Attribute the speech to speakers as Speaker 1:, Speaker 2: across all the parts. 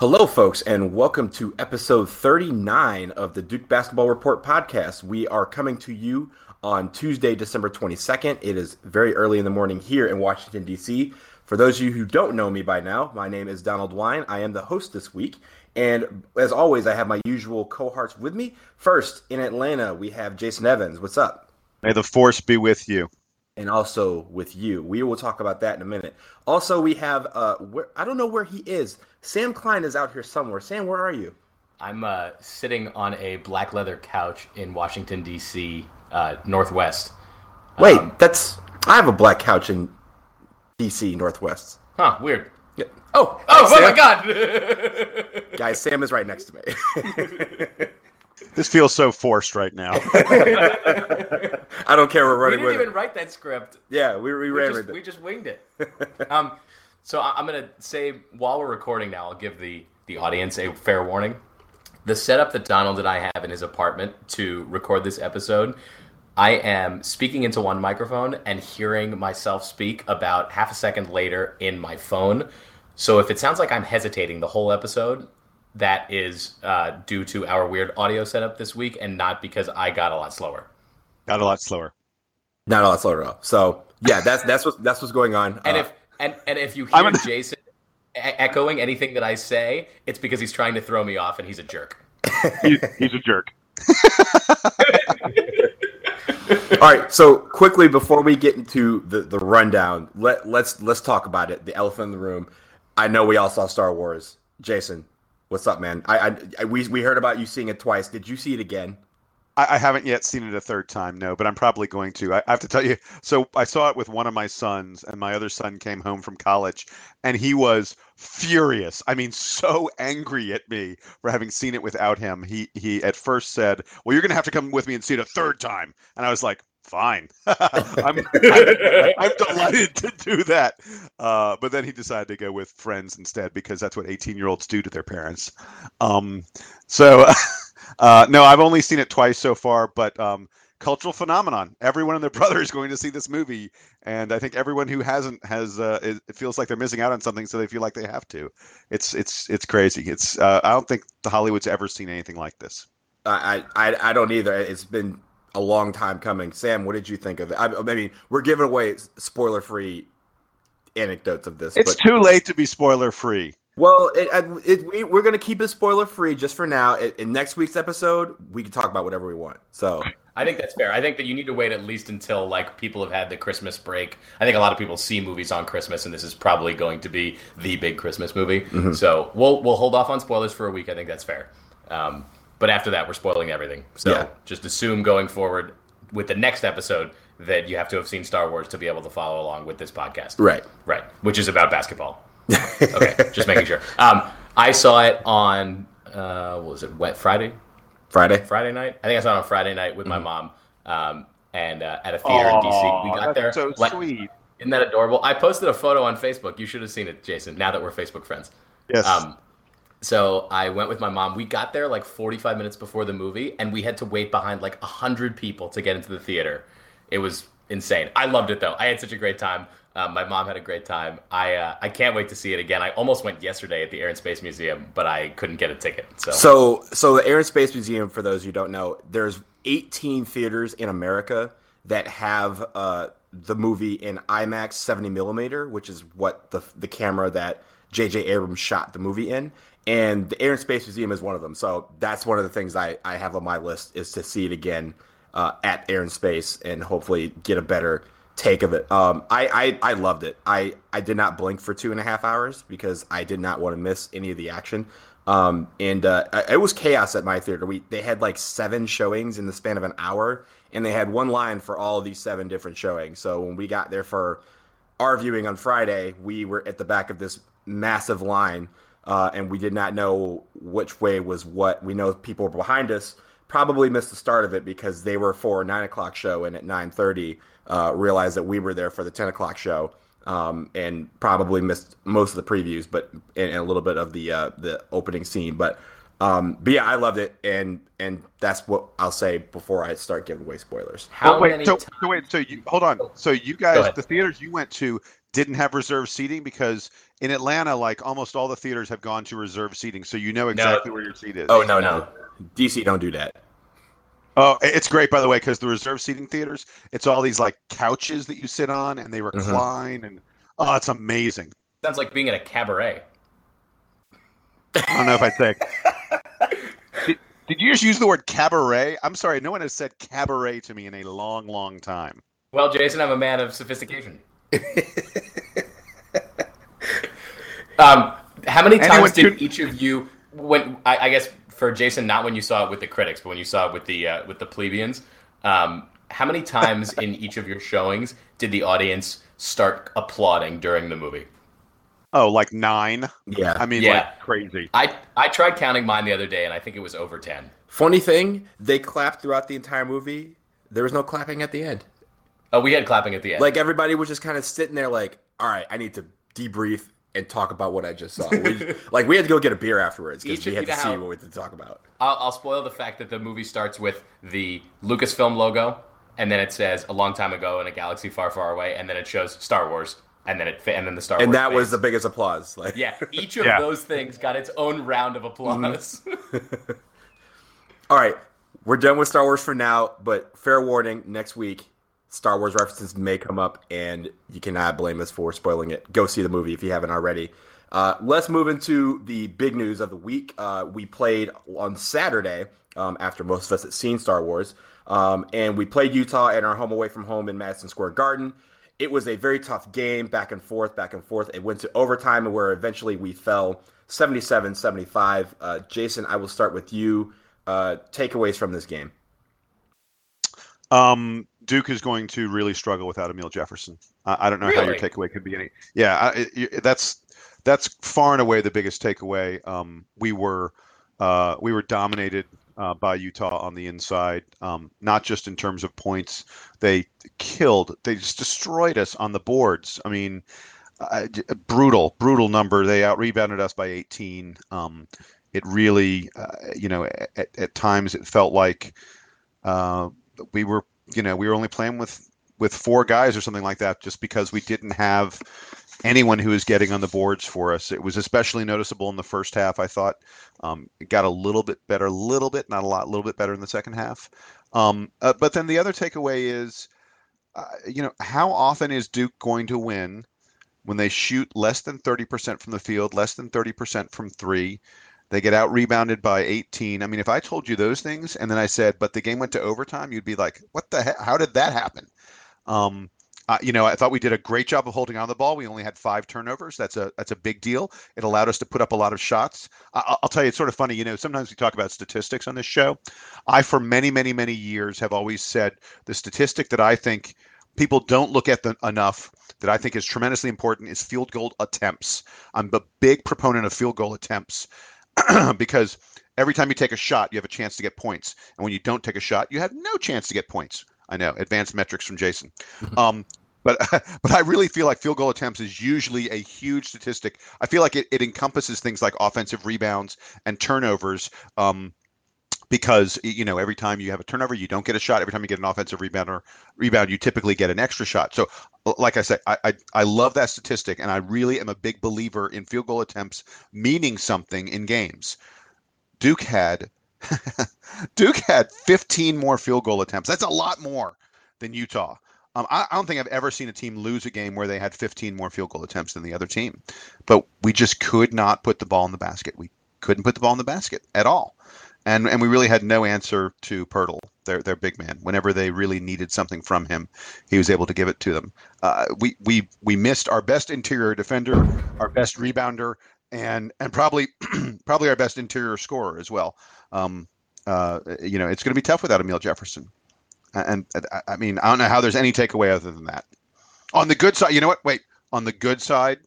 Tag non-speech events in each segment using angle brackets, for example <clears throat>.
Speaker 1: Hello, folks, and welcome to episode 39 of the Duke Basketball Report podcast. We are coming to you on Tuesday, December 22nd. It is very early in the morning here in Washington, D.C. For those of you who don't know me by now, my name is Donald Wine. I am the host this week. And as always, I have my usual cohorts with me. First, in Atlanta, we have Jason Evans. What's up?
Speaker 2: May the force be with you
Speaker 1: and also with you. We will talk about that in a minute. Also, we have uh, where, I don't know where he is. Sam Klein is out here somewhere. Sam, where are you?
Speaker 3: I'm uh, sitting on a black leather couch in Washington D.C. Uh, Northwest.
Speaker 1: Wait, um, that's I have a black couch in D.C. Northwest.
Speaker 3: Huh? Weird. Yeah. Oh, oh, oh my God! <laughs>
Speaker 1: Guys, Sam is right next to me. <laughs>
Speaker 2: This feels so forced right now. <laughs>
Speaker 1: I don't care. We're running.
Speaker 3: We didn't even
Speaker 1: it.
Speaker 3: write that script.
Speaker 1: Yeah, we we,
Speaker 3: we
Speaker 1: ran
Speaker 3: just,
Speaker 1: it.
Speaker 3: We just winged it. <laughs> um, so I'm gonna say while we're recording now, I'll give the the audience a fair warning. The setup that Donald and I have in his apartment to record this episode, I am speaking into one microphone and hearing myself speak about half a second later in my phone. So if it sounds like I'm hesitating the whole episode, that is uh, due to our weird audio setup this week and not because I got a lot slower.
Speaker 2: Got a lot slower.
Speaker 1: Not a lot slower at all. So yeah, that's that's what that's what's going on.
Speaker 3: And uh, if and and if you hear gonna... Jason echoing anything that I say, it's because he's trying to throw me off and he's a jerk. <laughs>
Speaker 2: he's, he's a jerk. <laughs>
Speaker 1: all right. So quickly before we get into the, the rundown, let let's let's talk about it. The elephant in the room. I know we all saw Star Wars. Jason, What's up, man? I, I, we we heard about you seeing it twice. Did you see it again?
Speaker 2: I, I haven't yet seen it a third time, no, but I'm probably going to. I, I have to tell you. So I saw it with one of my sons, and my other son came home from college, and he was furious. I mean, so angry at me for having seen it without him. He he at first said, "Well, you're going to have to come with me and see it a third time," and I was like, fine. <laughs> I'm, <laughs> I'm, I'm, delighted to do that. Uh, but then he decided to go with friends instead because that's what 18 year olds do to their parents. Um, so, <laughs> uh, no, I've only seen it twice so far, but um, cultural phenomenon. Everyone and their brother is going to see this movie, and I think everyone who hasn't has uh, it feels like they're missing out on something, so they feel like they have to. It's it's it's crazy. It's uh, I don't think the Hollywood's ever seen anything like this.
Speaker 1: I, I I don't either. It's been a long time coming. Sam, what did you think of it? I, I mean, we're giving away spoiler free anecdotes of this.
Speaker 2: It's but, too late to be spoiler free.
Speaker 1: Well, it, it, we, are going to keep it spoiler free just for now. in next week's episode, we can talk about whatever we want. So
Speaker 3: I think that's fair. I think that you need to wait at least until like people have had the Christmas break. I think a lot of people see movies on Christmas, and this is probably going to be the big Christmas movie. Mm-hmm. So we'll we'll hold off on spoilers for a week. I think that's fair. Um, but after that, we're spoiling everything. So yeah. just assume going forward with the next episode that you have to have seen Star Wars to be able to follow along with this podcast.
Speaker 1: Right.
Speaker 3: Right. Which is about basketball. <laughs> okay. just making sure. Um, I saw it on, uh, what was it, Wet Friday?
Speaker 1: Friday.
Speaker 3: Friday night. I think I saw it on Friday night with mm-hmm. my mom um, and uh, at a theater Aww, in DC. We got there.
Speaker 2: so like, sweet.
Speaker 3: Isn't that adorable? I posted a photo on Facebook. You should have seen it, Jason, now that we're Facebook friends.
Speaker 2: Yes. Um,
Speaker 3: so I went with my mom. We got there like 45 minutes before the movie, and we had to wait behind like 100 people to get into the theater. It was insane. I loved it though. I had such a great time. Um, my mom had a great time. I uh, I can't wait to see it again. I almost went yesterday at the Air and Space Museum, but I couldn't get a ticket. So
Speaker 1: so so the Air and Space Museum, for those who don't know, there's 18 theaters in America that have uh, the movie in IMAX 70 millimeter, which is what the the camera that J.J. Abrams shot the movie in and the Air and Space Museum is one of them. So that's one of the things I, I have on my list is to see it again uh, at Air and Space and hopefully get a better take of it. Um, I, I I loved it. I I did not blink for two and a half hours because I did not want to miss any of the action. Um, and uh, it was chaos at my theater. We they had like seven showings in the span of an hour, and they had one line for all of these seven different showings. So when we got there for our viewing on Friday, we were at the back of this massive line uh, and we did not know which way was what. We know people were behind us probably missed the start of it because they were for a nine o'clock show, and at nine thirty uh, realized that we were there for the ten o'clock show, um, and probably missed most of the previews, but and, and a little bit of the uh, the opening scene. But um, but yeah, I loved it, and and that's what I'll say before I start giving away spoilers.
Speaker 2: How wait, many so, so wait, so you hold on. So you guys, the theaters you went to, didn't have reserved seating because in Atlanta, like almost all the theaters have gone to reserved seating, so you know exactly no. where your seat is.
Speaker 1: Oh no, no, DC don't do that.
Speaker 2: Oh, it's great by the way because the reserved seating theaters, it's all these like couches that you sit on and they mm-hmm. recline, mm-hmm. and oh, it's amazing.
Speaker 3: Sounds like being at a cabaret.
Speaker 2: I don't know if I'd say. <laughs> did, did you just use the word cabaret? I'm sorry, no one has said cabaret to me in a long, long time.
Speaker 3: Well, Jason, I'm a man of sophistication. <laughs> um, how many times Anyone did each of you, when I, I guess for Jason, not when you saw it with the critics, but when you saw it with the uh, with the plebeians. Um, how many times in each of your showings did the audience start applauding during the movie?
Speaker 2: Oh, like nine?
Speaker 1: Yeah.
Speaker 2: I mean, yeah. like crazy.
Speaker 3: I I tried counting mine the other day, and I think it was over ten.
Speaker 1: Funny thing, they clapped throughout the entire movie. There was no clapping at the end.
Speaker 3: Oh, we had clapping at the end.
Speaker 1: Like everybody was just kind of sitting there, like, "All right, I need to debrief and talk about what I just saw. We, <laughs> like we had to go get a beer afterwards because we had to see what we had to talk about.
Speaker 3: I'll, I'll, spoil the fact that the movie starts with the Lucasfilm logo, and then it says "a long time ago in a galaxy far, far away," and then it shows Star Wars, and then it and then the Star
Speaker 1: and
Speaker 3: Wars.
Speaker 1: And that was the biggest applause. Like
Speaker 3: yeah, <laughs> each of yeah. those things got its own round of applause.
Speaker 1: Mm-hmm. <laughs> All right, we're done with Star Wars for now, but fair warning: next week Star Wars references may come up, and you cannot blame us for spoiling it. Go see the movie if you haven't already. Uh, let's move into the big news of the week. Uh, we played on Saturday um, after most of us had seen Star Wars, um, and we played Utah at our home away from home in Madison Square Garden. It was a very tough game, back and forth, back and forth. It went to overtime, where eventually we fell 77 75. Uh, Jason, I will start with you. Uh, takeaways from this game.
Speaker 2: Um, Duke is going to really struggle without Amile Jefferson. I don't know really? how your takeaway could be any. Yeah, I, it, that's that's far and away the biggest takeaway. Um, we were uh, we were dominated uh, by Utah on the inside, um, not just in terms of points. They killed. They just destroyed us on the boards. I mean, uh, brutal, brutal number. They out rebounded us by 18. Um, it really, uh, you know, at, at, times it felt like uh, we were you know, we were only playing with with four guys or something like that, just because we didn't have anyone who was getting on the boards for us. It was especially noticeable in the first half. I thought um, it got a little bit better, a little bit, not a lot, a little bit better in the second half. Um, uh, but then the other takeaway is, uh, you know, how often is Duke going to win when they shoot less than 30% from the field, less than 30% from three? They get out rebounded by 18. I mean, if I told you those things and then I said, but the game went to overtime, you'd be like, what the heck? How did that happen? Um, uh, you know, I thought we did a great job of holding on the ball. We only had five turnovers. That's a that's a big deal. It allowed us to put up a lot of shots. I, will tell you, it's sort of funny. You know, sometimes we talk about statistics on this show. I, for many, many, many years, have always said the statistic that I think people don't look at the, enough that I think is tremendously important is field goal attempts. I'm a big proponent of field goal attempts <clears throat> because every time you take a shot, you have a chance to get points, and when you don't take a shot, you have no chance to get points. I know advanced metrics from Jason. um, but <laughs> but I really feel like field goal attempts is usually a huge statistic. I feel like it, it encompasses things like offensive rebounds and turnovers. Um, because you know every time you have a turnover you don't get a shot. Every time you get an offensive rebound or rebound you typically get an extra shot. So like i said I, I, I love that statistic and i really am a big believer in field goal attempts meaning something in games. Duke had <laughs> duke had 15 more field goal attempts. That's a lot more than utah. Um, I, I don't think I've ever seen a team lose a game where they had 15 more field goal attempts than the other team, but we just could not put the ball in the basket. We couldn't put the ball in the basket at all and and we really had no answer to Poeltl, their their big man. Whenever they really needed something from him, he was able to give it to them. Uh, we we we missed our best interior defender, our best rebounder, and and probably <clears throat> probably our best interior scorer as well. Um, uh, you know, it's going to be tough without Amile Jefferson. And, and I mean, I don't know how there's any takeaway other than that. On the good side, you know what? Wait, on the good side,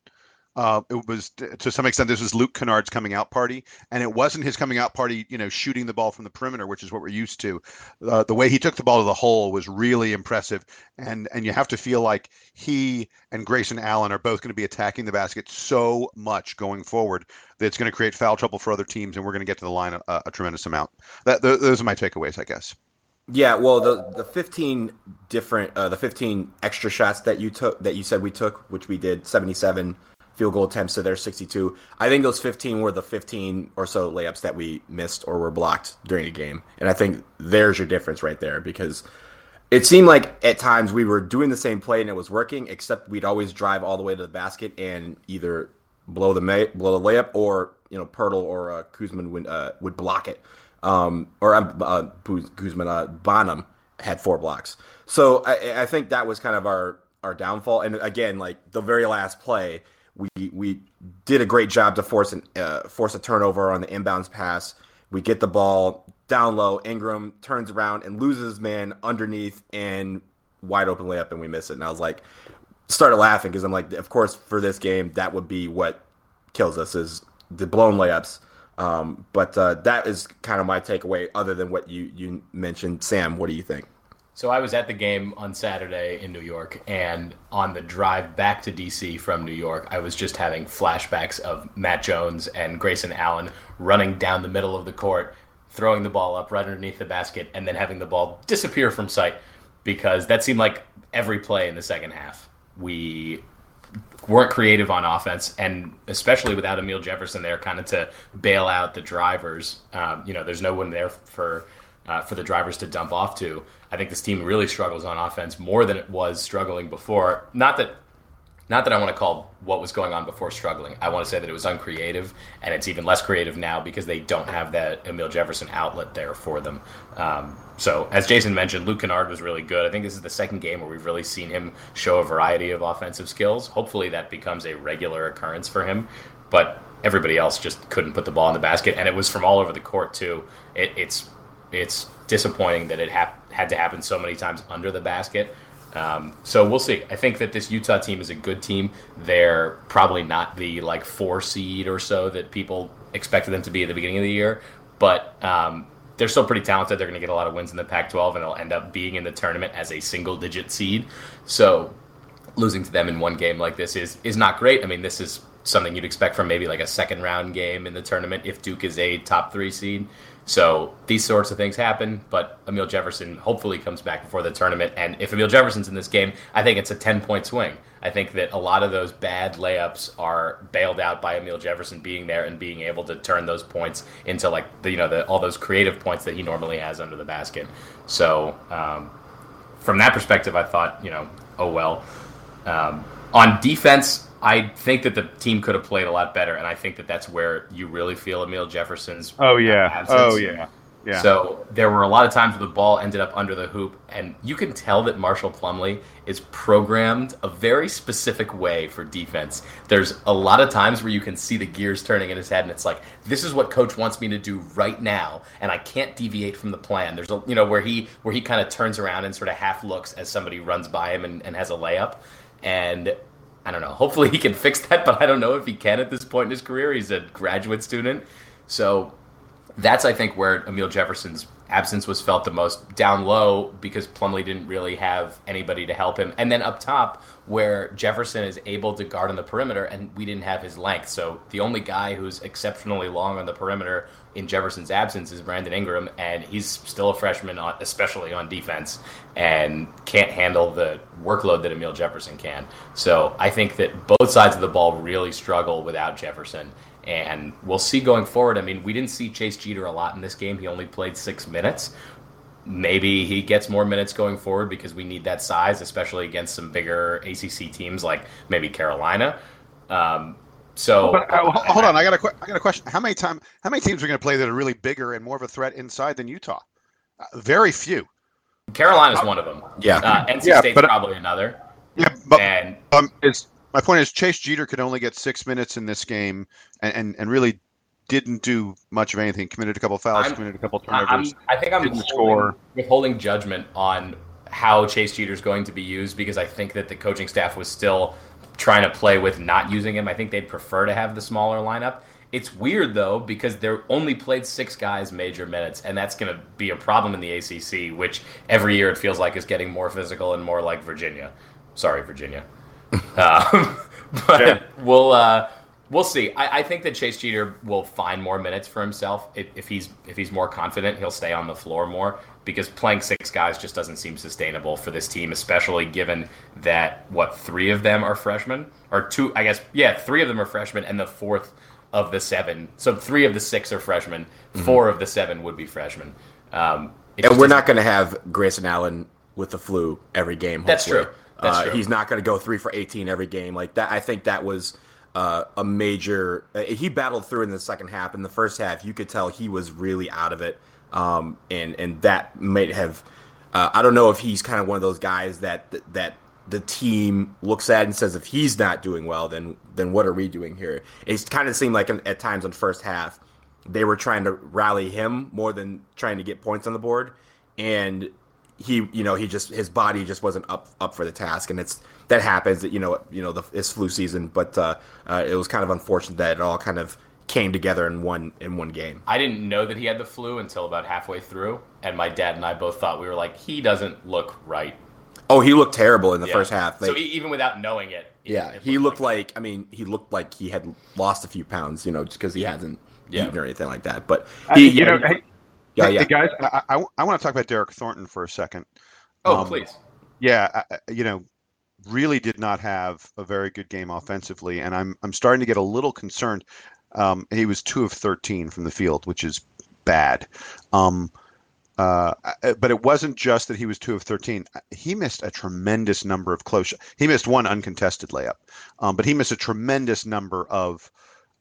Speaker 2: uh, it was to some extent this was Luke Kennard's coming out party, and it wasn't his coming out party, you know, shooting the ball from the perimeter, which is what we're used to. Uh, the way he took the ball to the hole was really impressive, and and you have to feel like he and Grayson Allen are both going to be attacking the basket so much going forward that it's going to create foul trouble for other teams, and we're going to get to the line a, a tremendous amount. That those are my takeaways, I guess.
Speaker 1: Yeah, well, the the fifteen different, uh, the fifteen extra shots that you took, that you said we took, which we did, seventy seven field goal attempts to their sixty two. I think those fifteen were the fifteen or so layups that we missed or were blocked during the game, and I think there's your difference right there because it seemed like at times we were doing the same play and it was working, except we'd always drive all the way to the basket and either blow the may, blow the layup or you know Poeltl or uh, Kuzma would uh, would block it um, or uh, uh Kuzma uh, Bonam had four blocks. So I, I think that was kind of our our downfall. And again, like the very last play, we we did a great job to force an uh, force a turnover on the inbounds pass. We get the ball down low. Ingram turns around and loses his man underneath and wide open layup, and we miss it. And I was like, started laughing because I'm like, of course, for this game, that would be what kills us is the blown layups. Um, but uh, that is kind of my takeaway, other than what you you mentioned. Sam, what do you think?
Speaker 3: So I was at the game on Saturday in New York, and on the drive back to DC from New York, I was just having flashbacks of Matt Jones and Grayson Allen running down the middle of the court, throwing the ball up right underneath the basket, and then having the ball disappear from sight because that seemed like every play in the second half. We weren't creative on offense, and especially without Amile Jefferson there, kind of to bail out the drivers. Um, you know, there's no one there for uh, for the drivers to dump off to. I think this team really struggles on offense more than it was struggling before. Not that not that I want to call what was going on before struggling. I want to say that it was uncreative, and it's even less creative now because they don't have that Amile Jefferson outlet there for them. Um, so, as Jason mentioned, Luke Kennard was really good. I think this is the second game where we've really seen him show a variety of offensive skills. Hopefully, that becomes a regular occurrence for him. But everybody else just couldn't put the ball in the basket, and it was from all over the court too. It, it's it's disappointing that it had to happen so many times under the basket. Um, so we'll see. I think that this Utah team is a good team. They're probably not the like four seed or so that people expected them to be at the beginning of the year, but um, they're still pretty talented. They're going to get a lot of wins in the Pac-12, and they'll end up being in the tournament as a single-digit seed. So losing to them in one game like this is is not great. I mean, this is something you'd expect from maybe like a second round game in the tournament if Duke is a top three seed. So these sorts of things happen, but Amile Jefferson hopefully comes back before the tournament. And if Amile Jefferson's in this game, I think it's a 10 point swing. I think that a lot of those bad layups are bailed out by Amile Jefferson being there and being able to turn those points into like the, you know the, all those creative points that he normally has under the basket. So um, from that perspective, I thought you know oh well. Um, on defense, I think that the team could have played a lot better, and I think that that's where you really feel Amile Jefferson's.
Speaker 2: Oh yeah. Oh, absence. Oh yeah. Yeah.
Speaker 3: So there were a lot of times where the ball ended up under the hoop, and you can tell that Marshall Plumlee is programmed a very specific way for defense. There's a lot of times where you can see the gears turning in his head, and it's like, this is what coach wants me to do right now, and I can't deviate from the plan. There's a you know where he where he kind of turns around and sort of half looks as somebody runs by him and, and has a layup, and I don't know. Hopefully he can fix that, but I don't know if he can at this point in his career. He's a graduate student. So that's, I think, where Amile Jefferson's absence was felt the most down low because Plumlee didn't really have anybody to help him. And then up top, where Jefferson is able to guard on the perimeter and we didn't have his length. So the only guy who's exceptionally long on the perimeter in Jefferson's absence is Brandon Ingram, and he's still a freshman, on, especially on defense, and can't handle the workload that Amile Jefferson can. So I think that both sides of the ball really struggle without Jefferson, and we'll see going forward. I mean, we didn't see Chase Jeter a lot in this game; he only played six minutes. Maybe he gets more minutes going forward because we need that size, especially against some bigger ACC teams like maybe Carolina. Um, so
Speaker 2: but, uh, hold on, I got a I got a question. How many time how many teams are going to play that are really bigger and more of a threat inside than Utah? Uh, very few.
Speaker 3: Carolina's one of them.
Speaker 1: Yeah.
Speaker 3: Uh, NC yeah, State's but, probably another.
Speaker 2: Yeah, but and um, is my point is Chase Jeter could only get six minutes in this game, and and, and really didn't do much of anything. Committed a couple fouls, I'm, committed a couple turnovers.
Speaker 3: I'm, i think I'm holding, score. withholding judgment on how Chase Jeter is going to be used because I think that the coaching staff was still trying to play with not using him. I think they'd prefer to have the smaller lineup. It's weird though because they're only played six guys major minutes, and that's going to be a problem in the ACC, which every year it feels like is getting more physical and more like Virginia. Sorry, Virginia. <laughs> um, <laughs> but yeah. we'll uh, we'll see. I, I, think that Chase Jeter will find more minutes for himself if, if, he's if he's more confident. He'll stay on the floor more because playing six guys just doesn't seem sustainable for this team, especially given that what three of them are freshmen or two. I guess yeah, three of them are freshmen, and the fourth of the seven. So three of the six are freshmen. Mm-hmm. Four of the seven would be freshmen. Um,
Speaker 1: and we're not going to have Grayson Allen with the flu every game.
Speaker 3: Hopefully. That's true. That's
Speaker 1: uh,
Speaker 3: true.
Speaker 1: He's not going to go three for 18 every game like that. I think that was uh, a major. Uh, he battled through in the second half. In the first half, you could tell he was really out of it, um, and and that may have. Uh, I don't know if he's kind of one of those guys that that the team looks at and says if he's not doing well, then then what are we doing here? It kind of seemed like at times in the first half they were trying to rally him more than trying to get points on the board, and he you know he just his body just wasn't up up for the task, and it's that happens. You know you know the, it's flu season, but uh, uh, it was kind of unfortunate that it all kind of came together in one in one game.
Speaker 3: I didn't know that he had the flu until about halfway through, and my dad and I both thought we were like, he doesn't look right.
Speaker 1: Oh, he looked terrible in the yeah. first half.
Speaker 3: Like, so even without knowing it,
Speaker 1: yeah, it he looked like, like, I mean, he looked like he had lost a few pounds, you know, just because he hasn't yeah. eaten or anything like that. But he,
Speaker 2: you know, hey, yeah, yeah, hey, guys, I, I, I want to talk about Derryck Thornton for a second.
Speaker 3: Oh, um, please.
Speaker 2: Yeah, I, you know, really did not have a very good game offensively, and I'm I'm starting to get a little concerned. Um, he was two of 13 from the field, which is bad. Um, uh, but it wasn't just that he was two of 13. He missed a tremendous number of close. He missed one uncontested layup, um, but he missed a tremendous number of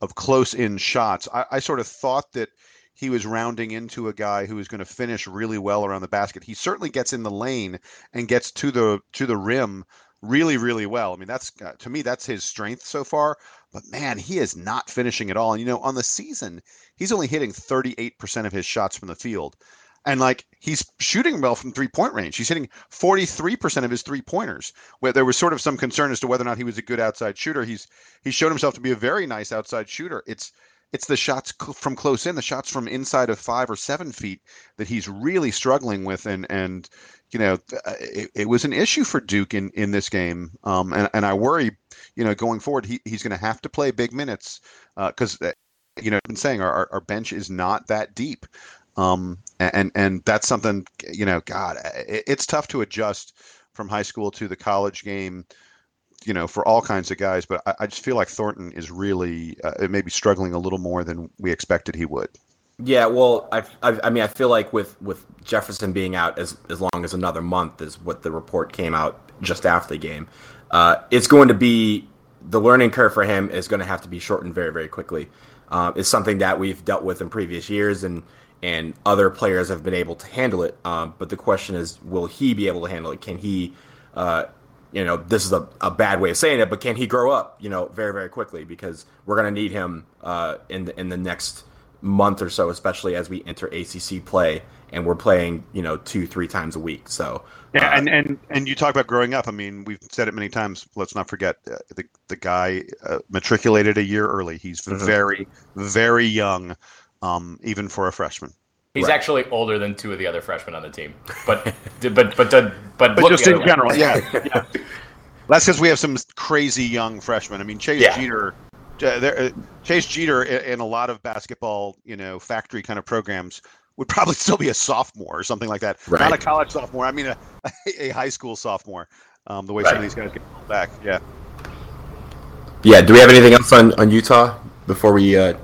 Speaker 2: of close in shots. I, I sort of thought that he was rounding into a guy who was going to finish really well around the basket. He certainly gets in the lane and gets to the to the rim really really well. I mean that's uh, to me that's his strength so far. But man, he is not finishing at all. And you know, on the season, he's only hitting 38% of his shots from the field. And like he's shooting well from three point range. He's hitting 43% of his three pointers. Where there was sort of some concern as to whether or not he was a good outside shooter. He's he's shown himself to be a very nice outside shooter. It's it's the shots from close in, the shots from inside of five or seven feet that he's really struggling with, and and you know uh, it, it was an issue for Duke in in this game, um, and and I worry, you know, going forward he, he's going to have to play big minutes because. Uh, you know, I've been saying our, our bench is not that deep. Um, and and that's something you know, God, it, it's tough to adjust from high school to the college game. You know, for all kinds of guys, but I, I just feel like Thornton is really uh, maybe struggling a little more than we expected he would.
Speaker 1: Yeah, well, I, I, I, mean, I feel like with, with Jefferson being out as as long as another month is what the report came out just after the game. Uh, it's going to be the learning curve for him is going to have to be shortened very very quickly. Uh, it's something that we've dealt with in previous years, and and other players have been able to handle it. Um, but the question is, will he be able to handle it? Can he, uh, you know, this is a, a bad way of saying it, but can he grow up, you know, very very quickly? Because we're going to need him uh, in the in the next month or so, especially as we enter ACC play and we're playing, you know, two three times a week. So
Speaker 2: yeah, uh, and and and you talk about growing up. I mean, we've said it many times. Let's not forget uh, the the guy uh, matriculated a year early. He's mm-hmm. very very young um, even for a freshman.
Speaker 3: He's right. actually older than two of the other freshmen on the team, but but but but but,
Speaker 2: but just in general, yeah. <laughs> yeah. That's because we have some crazy young freshmen. I mean, Chase yeah. Jeter, uh, there, uh, Chase Jeter in, in a lot of basketball, you know, factory kind of programs would probably still be a sophomore or something like that. Right. Not a college sophomore. I mean, a, <laughs> a high school sophomore. Um, the way right. some of these guys get back, yeah.
Speaker 1: Yeah. Do we have anything else on, on Utah before we uh,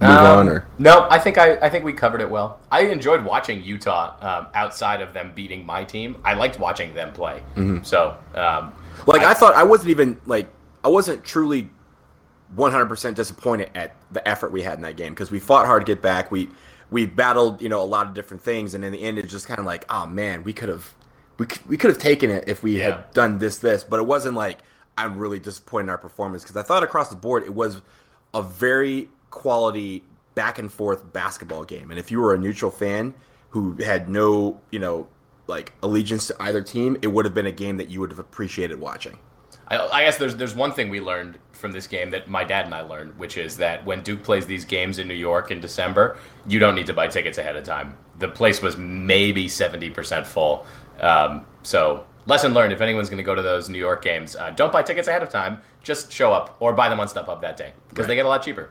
Speaker 3: move um, on or? no i think I, I think we covered it well. I enjoyed watching utah um, outside of them beating my team. I liked watching them play. Mm-hmm. so um,
Speaker 1: like I, I, thought i wasn't even like i wasn't truly 100% disappointed at the effort we had in that game because we fought hard to get back. We we battled you know a lot of different things and in the end it's just kind of like oh man we could have we, we could have taken it if we yeah. had done this this. But it wasn't like i'm really disappointed in our performance because i thought across the board it was a very quality back and forth basketball game. And if you were a neutral fan who had no, you know, like allegiance to either team, it would have been a game that you would have appreciated watching.
Speaker 3: I, I, guess there's there's one thing we learned from this game that my dad and I learned, which is that when Duke plays these games in New York in December, you don't need to buy tickets ahead of time. The place was maybe seventy percent full, um, so lesson learned: if anyone's going to go to those New York games, uh, don't buy tickets ahead of time. Just show up or buy them on StubHub that day because right. they get a lot cheaper.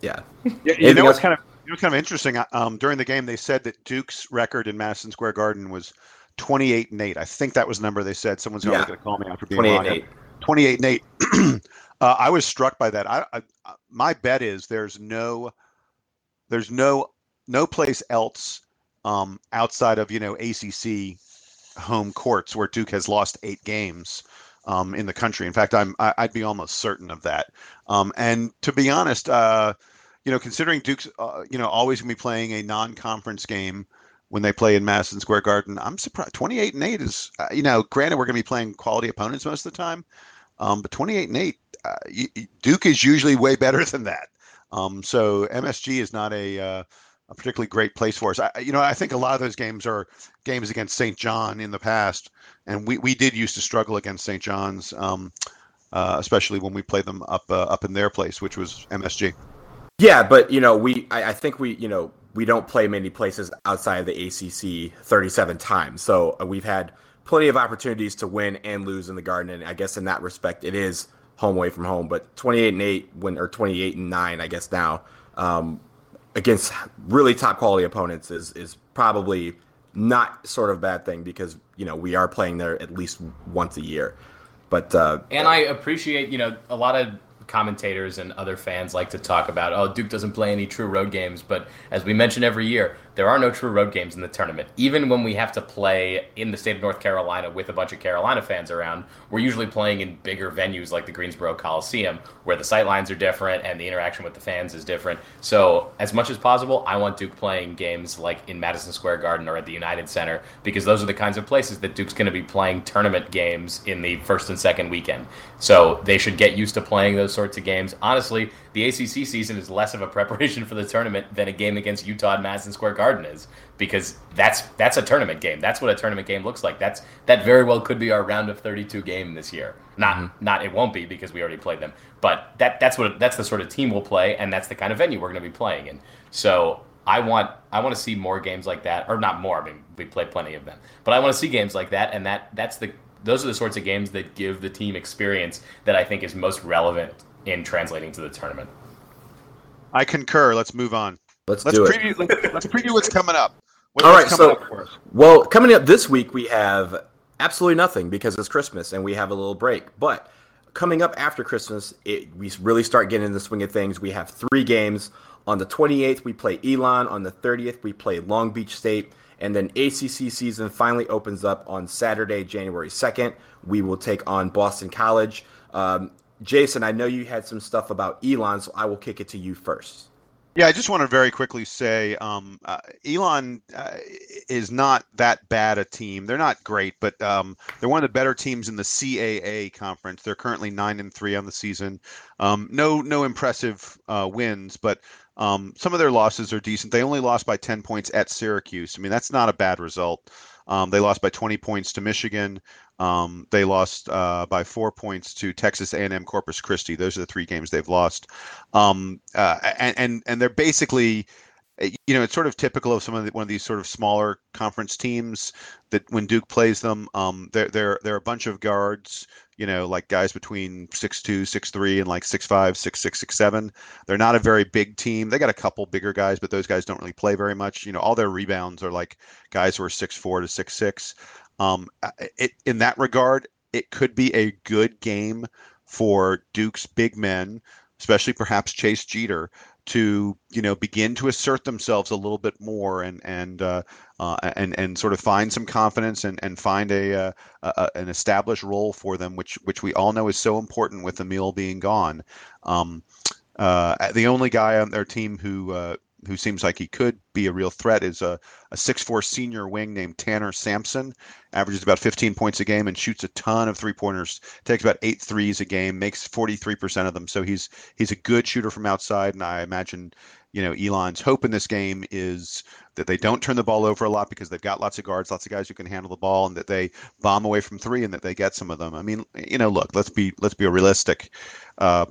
Speaker 1: Yeah.
Speaker 2: yeah you know what's kind of you know, kind of interesting. Uh, um, during the game, they said that Duke's record in Madison Square Garden was 28 and 8. I think that was the number they said. Someone's yeah. going to call me after being 28 wrong. 8. 28 and 8. <clears throat> uh, I was struck by that. I, I, my bet is there's no there's no no place else um, outside of you know ACC home courts where Duke has lost eight games um, in the country. In fact, I'm I, would be almost certain of that. Um, and to be honest, uh, you know, considering Duke's uh, you know always going to be playing a non-conference game when they play in Madison Square Garden, I'm surprised. 28 and eight is uh, you know, granted we're going to be playing quality opponents most of the time, um, but 28 and eight, uh, Duke is usually way better <laughs> than that. Um, so MSG is not a uh, a particularly great place for us. I, you know, I think a lot of those games are games against St. John in the past, and we, we did used to struggle against St. John's, um, uh, especially when we played them up uh, up in their place, which was MSG.
Speaker 1: Yeah, but you know, we I, I, think we you know we don't play many places outside of the ACC 37 times, so uh, we've had plenty of opportunities to win and lose in the Garden, and I guess in that respect, it is home away from home. But 28 and eight when or 28 and nine, I guess now. Um, against really top quality opponents is is probably not sort of bad thing because you know we are playing there at least once a year. But uh,
Speaker 3: and I appreciate you know a lot of commentators and other fans like to talk about oh Duke doesn't play any true road games, but as we mention every year, there are no true road games in the tournament. Even when we have to play in the state of North Carolina with a bunch of Carolina fans around, we're usually playing in bigger venues like the Greensboro Coliseum, where the sight lines are different and the interaction with the fans is different. So, as much as possible, I want Duke playing games like in Madison Square Garden or at the United Center because those are the kinds of places that Duke's going to be playing tournament games in the first and second weekend. So, they should get used to playing those sorts of games. Honestly, the ACC season is less of a preparation for the tournament than a game against Utah at Madison Square Garden is because that's that's a tournament game. That's what a tournament game looks like. That's that very well could be our round of 32 game this year. Not mm-hmm. not it won't be because we already played them. But that that's what that's the sort of team we'll play and that's the kind of venue we're going to be playing in. So I want I want to see more games like that or not more. I mean, we play plenty of them. But I want to see games like that and that that's the those are the sorts of games that give the team experience that I think is most relevant in translating to the tournament.
Speaker 2: I concur. Let's move on.
Speaker 1: Let's,
Speaker 2: let's
Speaker 1: do
Speaker 2: preview, it. Let's, let's preview what's coming up.
Speaker 1: What, All right. So, well, coming up this week, we have absolutely nothing because it's Christmas and we have a little break. But coming up after Christmas, it, we really start getting in the swing of things. We have three games. On the 28th, we play Elon. On the 30th, we play Long Beach State. And then ACC season finally opens up on Saturday, January 2nd. We will take on Boston College. Um, Jason, I know you had some stuff about Elon, so I will kick it to you first.
Speaker 2: Yeah, I just want to very quickly say um, uh, Elon uh, is not that bad a team. They're not great, but um, they're one of the better teams in the CAA conference. They're currently nine and three on the season. Um, no, no impressive uh, wins, but um, some of their losses are decent. They only lost by ten points at Syracuse. I mean, that's not a bad result. Um, they lost by 20 points to Michigan. Um, they lost uh, by four points to Texas A&M Corpus Christi. Those are the three games they've lost, um, uh, and, and and they're basically, you know, it's sort of typical of some of the, one of these sort of smaller conference teams that when Duke plays them, um, they're they're they're a bunch of guards you know, like guys between six two, six three, and like six five, six six, six seven. They're not a very big team. They got a couple bigger guys, but those guys don't really play very much. You know, all their rebounds are like guys who are six four to six six. Um, it, in that regard, it could be a good game for Duke's big men, especially perhaps Chase Jeter, to you know begin to assert themselves a little bit more and and uh, uh, and and sort of find some confidence and and find a, uh, a, an established role for them, which which we all know is so important with Amile being gone. Um, uh, the only guy on their team who uh, who seems like he could be a real threat is a, a 6'4 senior wing named Tanner Samson. Averages about 15 points a game and shoots a ton of three pointers. Takes about eight threes a game, makes 43% of them. So he's he's a good shooter from outside. And I imagine, you know, Elon's hope in this game is that they don't turn the ball over a lot because they've got lots of guards, lots of guys who can handle the ball, and that they bomb away from three and that they get some of them. I mean, you know, look, let's be let's be realistic. Uh,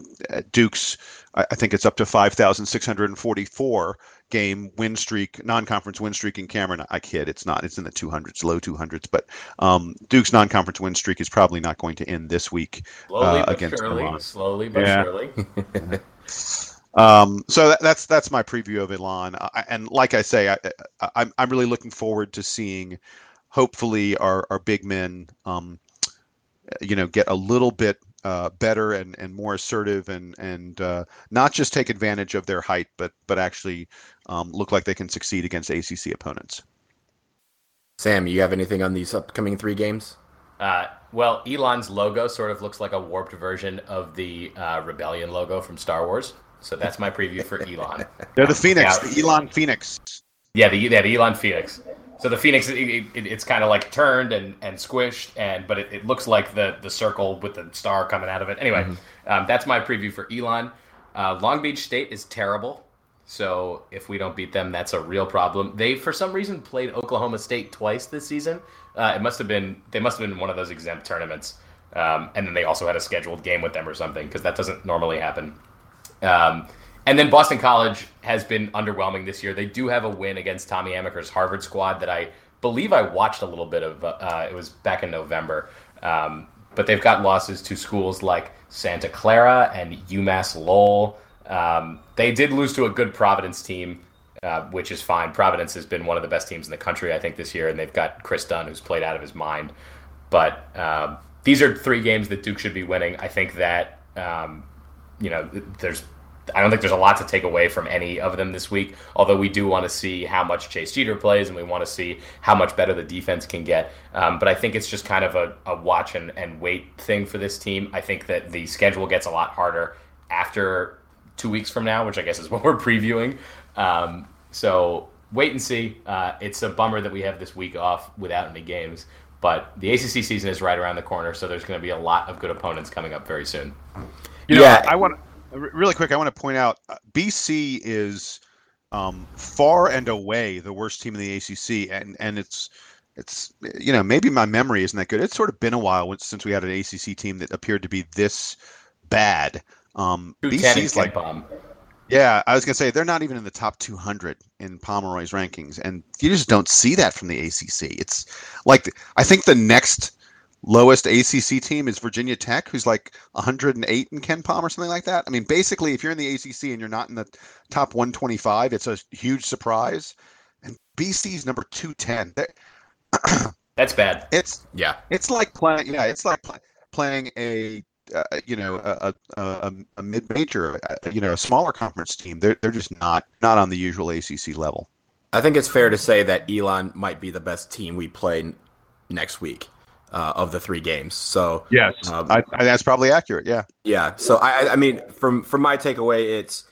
Speaker 2: Duke's, I think it's up to 5,644 game win streak, non-conference win streak in Cameron. I kid, it's not. It's in the 200s, low 200s. But um, Duke's non-conference win streak is probably not going to end this week
Speaker 3: Slowly
Speaker 2: uh,
Speaker 3: but
Speaker 2: against
Speaker 3: surely.
Speaker 2: Milan.
Speaker 3: Slowly but
Speaker 2: Yeah.
Speaker 3: surely. <laughs>
Speaker 2: Um, so that, that's that's my preview of Elon, I, and like I say, I, I, I'm I'm really looking forward to seeing, hopefully, our our big men, um, you know, get a little bit uh, better and, and more assertive, and and uh, not just take advantage of their height, but but actually um, look like they can succeed against ACC opponents.
Speaker 1: Sam, you have anything on these upcoming three games?
Speaker 3: Uh, well, Elon's logo sort of looks like a warped version of the uh, Rebellion logo from Star Wars. So that's my preview for <laughs> Elon.
Speaker 2: They're the Phoenix,
Speaker 3: Yeah.
Speaker 2: the Elon Phoenix.
Speaker 3: Yeah, the yeah, the Elon Phoenix. So the Phoenix, it, it, it's kind of like turned and, and squished, and but it, it looks like the the circle with the star coming out of it. Anyway, um, that's my preview for Elon. Uh, Long Beach State is terrible, so if we don't beat them, that's a real problem. They for some reason played Oklahoma State twice this season. Uh, it must have been they must have been one of those exempt tournaments, um, and then they also had a scheduled game with them or something because that doesn't normally happen. Um, and then Boston College has been underwhelming this year. They do have a win against Tommy Amaker's Harvard squad that I believe I watched a little bit of. Uh, it was back in November. Um, but they've got losses to schools like Santa Clara and UMass Lowell. Um, they did lose to a good Providence team, uh, which is fine. Providence has been one of the best teams in the country, I think, this year, and they've got Kris Dunn, who's played out of his mind. But um, these are three games that Duke should be winning. I think that um, you know, there's I don't think there's a lot to take away from any of them this week. Although we do want to see how much Chase Jeter plays, and we want to see how much better the defense can get. Um, but I think it's just kind of a, a watch and, and wait thing for this team. I think that the schedule gets a lot harder after two weeks from now, which I guess is <laughs> what we're previewing. Um, so wait and see. Uh, it's a bummer that we have this week off without any games. But the ACC season is right around the corner, so there's going to be a lot of good opponents coming up very soon.
Speaker 2: You know,
Speaker 1: Yeah.
Speaker 2: I want to really quick. I want to point out uh, BC is um, far and away the worst team in the ACC, and and it's it's you know maybe my memory isn't that good. It's sort of been a while since we had an ACC team that appeared to be this bad. Um, BC's like
Speaker 3: bomb.
Speaker 2: yeah, I was gonna say they're not even in the top 200 in Pomeroy's rankings, and you just don't see that from the ACC. It's like I think the next lowest ACC team is Virginia Tech, who's like 108 in KenPom or something like that. I mean, basically, if you're in the ACC and you're not in the top 125, it's a huge surprise. And BC's number 210. <clears throat>
Speaker 3: That's bad.
Speaker 2: It's
Speaker 1: Yeah.
Speaker 2: it's like playing yeah, it's like pl- playing a uh, you know a a, a, a mid major, uh, you know, a smaller conference team. They're they're just not not on the usual ACC level.
Speaker 1: I think it's fair to say that Elon might be the best team we play next week uh, of the three games. So
Speaker 2: Yes,
Speaker 1: Um,
Speaker 2: I, I, that's probably accurate. Yeah.
Speaker 1: Yeah. So I, I- I mean, from from my takeaway, it's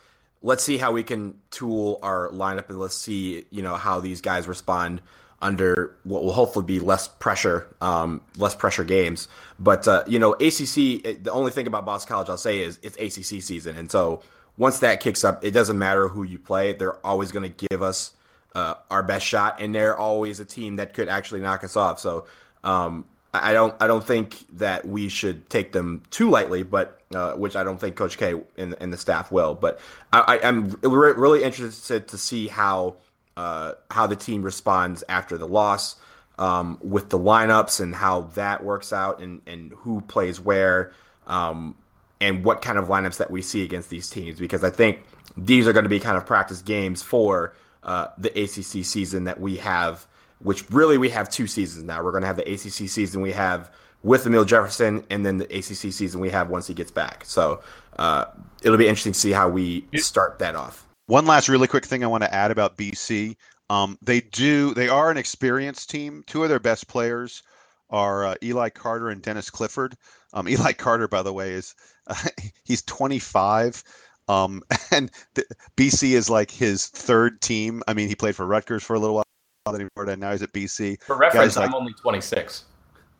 Speaker 1: let's see how we can tool our lineup and let's see you know how these guys respond under what will hopefully be less pressure, um, less pressure games. But uh, you know, ACC. it- The only thing about Boston College I'll say is it's ACC season, and so once that kicks up, it doesn't matter who you play. They're always going to give us uh, our best shot, and they're always a team that could actually knock us off. So um, I don't I don't think that we should take them too lightly, but uh, which I don't think Coach K and, and the staff will. But I, I'm re- really interested to see how uh, how the team responds after the loss um, with the lineups and how that works out and, and who plays where um, and what kind of lineups that we see against these teams because I think these are going to be kind of practice games for uh, the ACC season that we have, which really we have two seasons now. We're going to have the ACC season we have with Amile Jefferson, and then the ACC season we have once he gets back. So uh, it'll be interesting to see how we start that off.
Speaker 2: One last really quick thing I want to add about BC. Um, they do they are an experienced team. Two of their best players are uh, Eli Carter and Dennis Clifford. Um, <laughs> Eli Carter, by the way, is uh, <laughs> he's 25. Um, <laughs> and the, BC is like his third team. I mean, he played for Rutgers for a little while. He and now he's at BC.
Speaker 3: For reference,
Speaker 2: like-
Speaker 3: I'm only 26.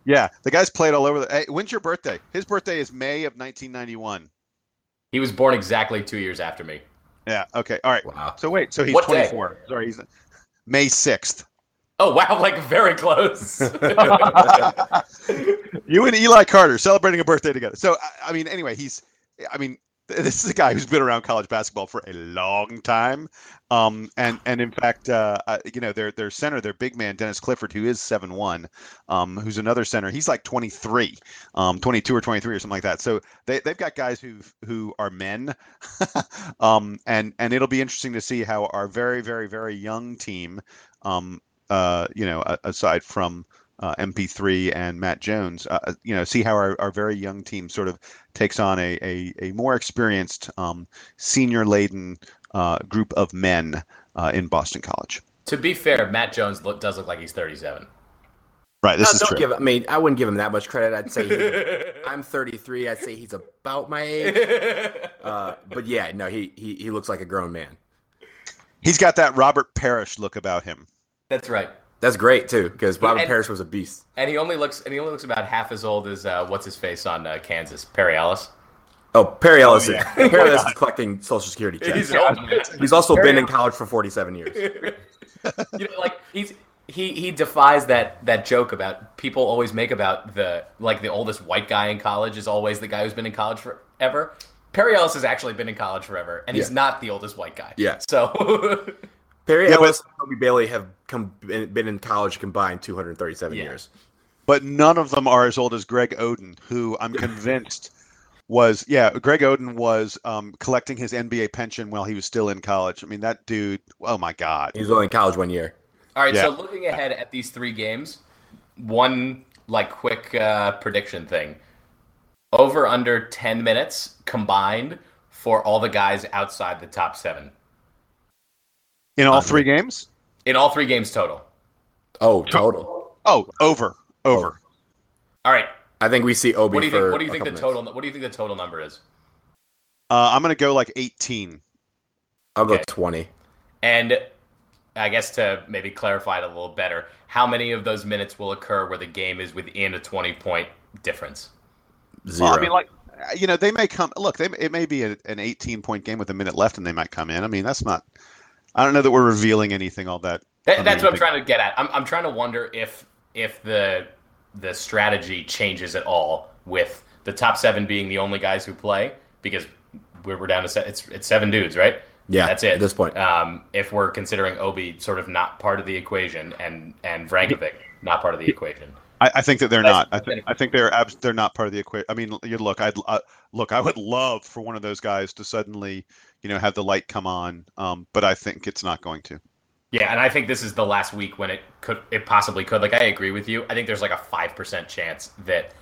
Speaker 2: Yeah, the guy's played all over. The, hey, when's your birthday? His birthday is May of 1991.
Speaker 3: He was born exactly two years after me.
Speaker 2: Yeah. Okay. All right.
Speaker 1: Wow.
Speaker 2: So wait. So he's
Speaker 3: What day?
Speaker 2: 24. Sorry, he's May 6th.
Speaker 3: Oh wow, like very close. <laughs> <laughs>
Speaker 2: you and Eli Carter celebrating a birthday together. So I, I mean, anyway, he's. I mean, <laughs> this is a guy who's been around college basketball for a long time. Um, and and in fact, uh, uh, you know, their their center, their big man Dennis Clifford, who is seven one, um, who's another center. He's like 23, um, 22 or 23 or something like that. So they they've got guys who who are men, <laughs> um, and and it'll be interesting to see how our very very very young team, um, uh, you know, aside from uh, MP3 and Matt Jones, uh, uh, you know, see how our, our very young team sort of takes on a, a, a more experienced, um, senior laden uh, group of men uh, in Boston College.
Speaker 3: To be fair, Matt Jones look, does look like he's 37.
Speaker 2: Right. This no, is true.
Speaker 1: Give, I mean, I wouldn't give him that much credit. I'd say <laughs> I'm 33. I'd say he's about my <laughs> age. Uh, but yeah, no, he, he he looks like a grown man.
Speaker 2: He's got that Robert Parish look about him.
Speaker 3: That's right.
Speaker 1: That's great too, because Robert and, Parish was a beast.
Speaker 3: And he only looks and he only looks about half as old as uh, what's his face on uh, Kansas, Perry Ellis.
Speaker 1: Oh, Perry Ellis. Oh, yeah. <laughs> Perry Ellis is collecting Social Security checks. He's, <laughs> he's also Perry been in college for forty-seven years. <laughs>
Speaker 3: you know, like he's he he defies that that joke about people always make about the like the oldest white guy in college is always the guy who's been in college forever. Perry Ellis has actually been in college forever, and he's yeah. not the oldest white guy.
Speaker 1: Yeah.
Speaker 3: So
Speaker 1: Perry yeah, Ellis but, and Kobe Bailey have come been in college combined 237 yeah. years.
Speaker 2: But none of them are as old as Greg Oden, who I'm <laughs> convinced was yeah. Greg Oden was um, collecting his NBA pension while he was still in college. I mean, that dude. Oh my god.
Speaker 1: He was only in college one year.
Speaker 3: All right. Yeah. So looking ahead at these three games, one like quick uh, prediction thing: over under 10 minutes combined for all the guys outside the top seven.
Speaker 2: In all three games?
Speaker 3: In all three games total.
Speaker 1: Oh, total.
Speaker 2: Oh, over. Over.
Speaker 3: All right.
Speaker 1: I think we see Obi.
Speaker 3: What do you think? What do you think the total? Minutes. What do you think the total number is?
Speaker 2: Uh, I'm gonna go like 18.
Speaker 1: I'll okay. go 20.
Speaker 3: And I guess to maybe clarify it a little better, how many of those minutes will occur where the game is within a 20 point difference?
Speaker 2: Zero. Well, I mean, like you know, they may come. Look, they, it may be a, an 18 point game with a minute left, and they might come in. I mean, that's not I don't know that we're revealing anything all that.
Speaker 3: that that's what I'm trying to get at. I'm, I'm trying to wonder if if the the strategy changes at all with the top seven being the only guys who play because we're, we're down to se- it's it's seven dudes, right?
Speaker 1: Yeah,
Speaker 3: that's it
Speaker 1: at this point.
Speaker 3: Um, if we're considering Obi sort of not part of the equation and and Vrankovic not part of the equation.
Speaker 2: I, I think that they're not. I, th- I think they're abs- they're not part of the equation. I mean, you look, I'd uh, look. I would love for one of those guys to suddenly, you know, have the light come on. Um, but I think it's not going to.
Speaker 3: Yeah, and I think this is the last week when it could, it possibly could. Like, I agree with you. I think there's like a five percent chance that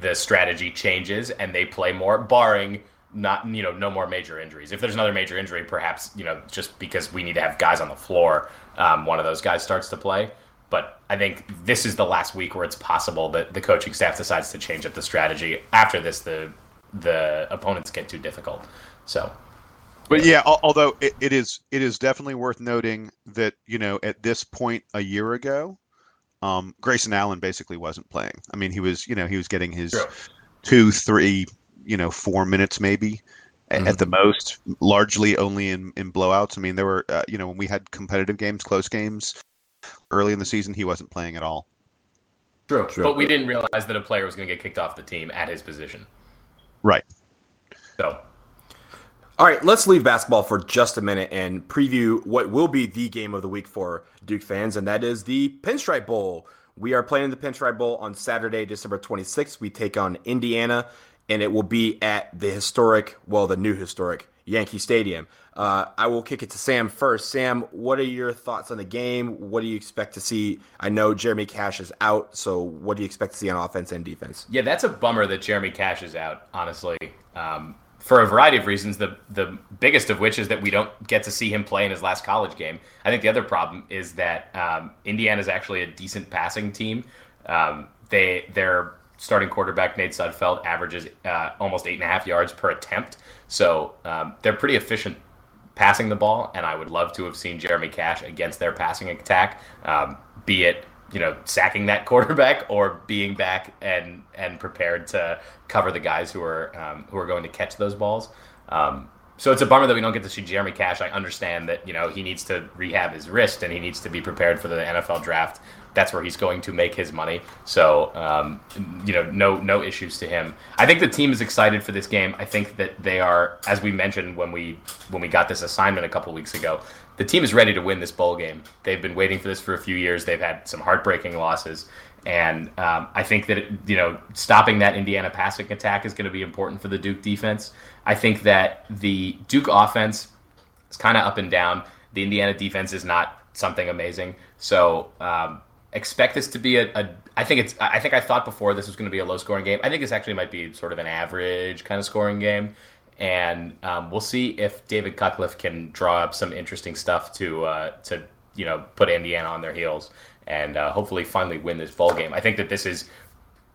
Speaker 3: the strategy changes and they play more, barring not you know no more major injuries. If there's another major injury, perhaps you know just because we need to have guys on the floor, um, one of those guys starts to play. But I think this is the last week where it's possible that the coaching staff decides to change up the strategy. After this, the the opponents get too difficult. So,
Speaker 2: but yeah, although it, it is it is definitely worth noting that you know at this point a year ago, um, Grayson Allen basically wasn't playing. I mean, he was you know he was getting his True. two, three, you know, four minutes maybe. Mm-hmm. At the most, largely only in, in blowouts. I mean, there were, uh, you know, when we had competitive games, close games, early in the season, he wasn't playing at all.
Speaker 3: True. True. But we didn't realize that a player was going to get kicked off the team at his position.
Speaker 2: Right.
Speaker 3: So.
Speaker 1: All right, let's leave basketball for just a minute and preview what will be the game of the week for Duke fans, and that is the Pinstripe Bowl. We are playing the Pinstripe Bowl on Saturday, December 26th. We take on Indiana, and it will be at the historic, well, the new historic Yankee Stadium. Uh, I will kick it to Sam first. Sam, what are your thoughts on the game? What do you expect to see? I know Jeremy Cash is out, so what do you expect to see on offense and defense?
Speaker 3: Yeah, that's a bummer that Jeremy Cash is out, honestly, um, for a variety of reasons. The the biggest of which is that we don't get to see him play in his last college game. I think the other problem is that um, Indiana is actually a decent passing team. Um, they their starting quarterback Nate Sudfeld averages uh, almost eight and a half yards per attempt, so um, they're pretty efficient passing the ball, and I would love to have seen Jeremy Cash against their passing attack, um, be it you know sacking that <laughs> quarterback or being back and and prepared to cover the guys who are um, who are going to catch those balls. Um, so it's a bummer that we don't get to see Jeremy Cash. I understand that you know he needs to rehab his wrist and he needs to be prepared for the NFL draft. that's where he's going to make his money. So, um, you know, no no issues to him. I think the team is excited for this game. I think that they are, as we mentioned when we when we got this assignment a couple weeks ago, the team is ready to win this bowl game. They've been waiting for this for a few years. They've had some heartbreaking losses. And um, I think that you know stopping that Indiana passing attack is going to be important for the Duke defense. I think that the Duke offense is kind of up and down. The Indiana defense is not something amazing. So um, expect this to be a, a. I think it's. I think I thought before this was going to be a low scoring game. I think this actually might be sort of an average kind of scoring game, and um, we'll see if David Cutcliffe can draw up some interesting stuff to uh, to you know put Indiana on their heels and uh, hopefully finally win this bowl game. I think that this is.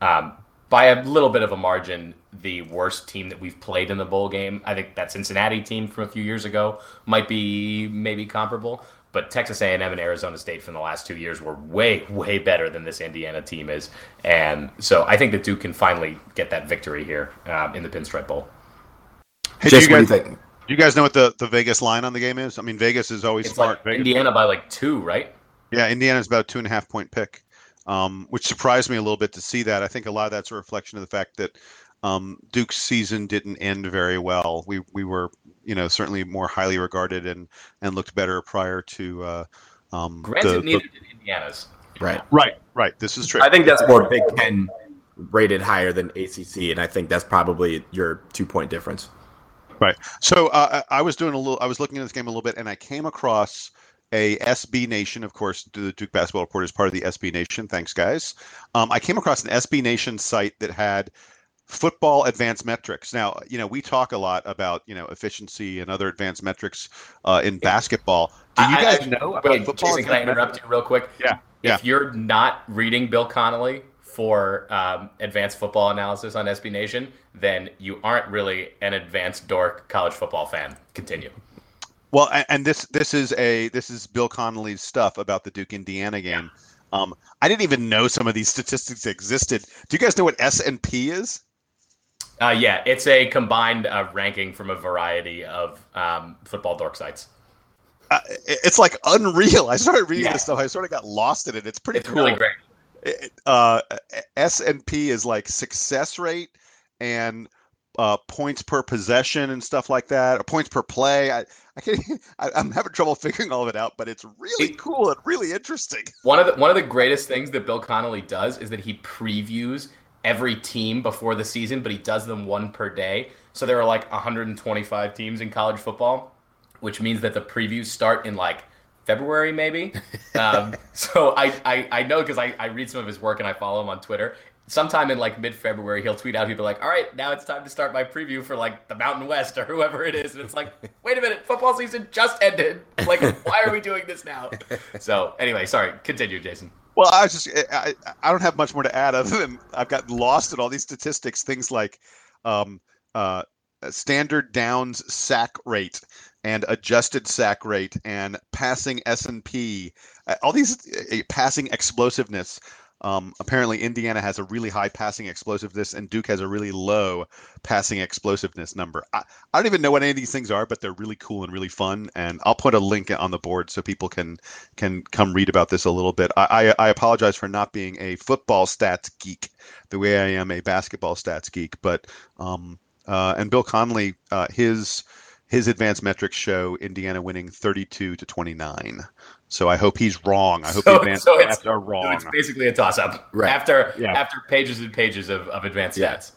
Speaker 3: Um, by a little bit of a margin, the worst team that we've played in the bowl game. I think that Cincinnati team from a few years ago might be maybe comparable, but Texas A&M and Arizona State from the last two years were way, way better than this Indiana team is, and so I think that Duke can finally get that victory here um, in the Pinstripe Bowl.
Speaker 2: Hey, Just do you guys, think? Do you guys know what the, the Vegas line on the game is? I mean, Vegas is always
Speaker 3: it's
Speaker 2: smart.
Speaker 3: Like Indiana by like two, right?
Speaker 2: Yeah, Indiana's about two and a half point pick, um, which surprised me a little bit to see that. I think a lot of that's a reflection of the fact that um, Duke's season didn't end very well. We we were you know certainly more highly regarded and and looked better prior to. Uh, um,
Speaker 3: Granted, the, neither did Indiana's.
Speaker 1: Right.
Speaker 2: Right. Right. This is true.
Speaker 1: I think that's more Big Ten rated higher than ACC, and I think that's probably your two point difference.
Speaker 2: Right. So uh, I was doing a little. I was looking at this game a little bit, and I came across a SB Nation. Of course, the Duke Basketball Report is part of the SB Nation. Thanks, guys. Um, I came across an SB Nation site that had football advanced metrics. Now, you know, we talk a lot about you know efficiency and other advanced metrics uh, in basketball. Do you guys I, know about
Speaker 3: wait, football? Jason, can I interrupt you real quick?
Speaker 2: Yeah.
Speaker 3: If yeah. you're not reading Bill Connelly for um, advanced football analysis on SB Nation, then you aren't really an advanced dork college football fan. Continue.
Speaker 2: Well, and this this is a this is Bill Connelly's stuff about the Duke Indiana game. Yeah. Um, I didn't even know some of these statistics existed. Do you guys know what S and P is?
Speaker 3: Uh, yeah, it's a combined uh, ranking from a variety of um, football dork sites.
Speaker 2: Uh, it's like unreal. I started reading yeah. this stuff. I sort of got lost in it. It's pretty
Speaker 3: it's
Speaker 2: cool.
Speaker 3: really great.
Speaker 2: Uh, S and P is like success rate and uh, points per possession and stuff like that, or points per play. I, I can't. I, am having trouble <laughs> figuring all of it out, but it's really cool and really interesting. <laughs>
Speaker 3: One of the one of the greatest things that Bill Connelly does is that he previews every team before the season, but he does them one per day. So there are like 125 teams in college football, which means that the previews start in like February, maybe. <laughs> um, so I, I, I know because I, I read some of his work and I follow him on Twitter. Sometime in like mid February, he'll tweet out, he'll be like, all right, now it's time to start my preview for like the Mountain West or whoever it is. And it's like, <laughs> wait a minute, football season just ended. Like, why are we doing this now? So anyway, sorry, continue, Jason.
Speaker 2: Well, I was just I, I don't have much more to add other than I've gotten lost in all these statistics. Things like um, uh, standard downs sack rate and adjusted sack rate and passing S and P, uh, all these uh, passing explosiveness. Um, apparently, Indiana has a really high passing explosiveness, and Duke has a really low passing explosiveness number. I, I don't even know what any of these things are, but they're really cool and really fun. And I'll put a link on the board so people can can come read about this a little bit. I, I, I apologize for not being a football stats geek the way I am a basketball stats geek, but um, uh, and Bill Connelly, uh, his his advanced metrics show Indiana winning 32 to 29. So I hope he's wrong. I hope so, the advanced so stats are wrong. So
Speaker 3: it's basically a toss up right. after yeah. after pages and pages of, of advanced yeah. stats.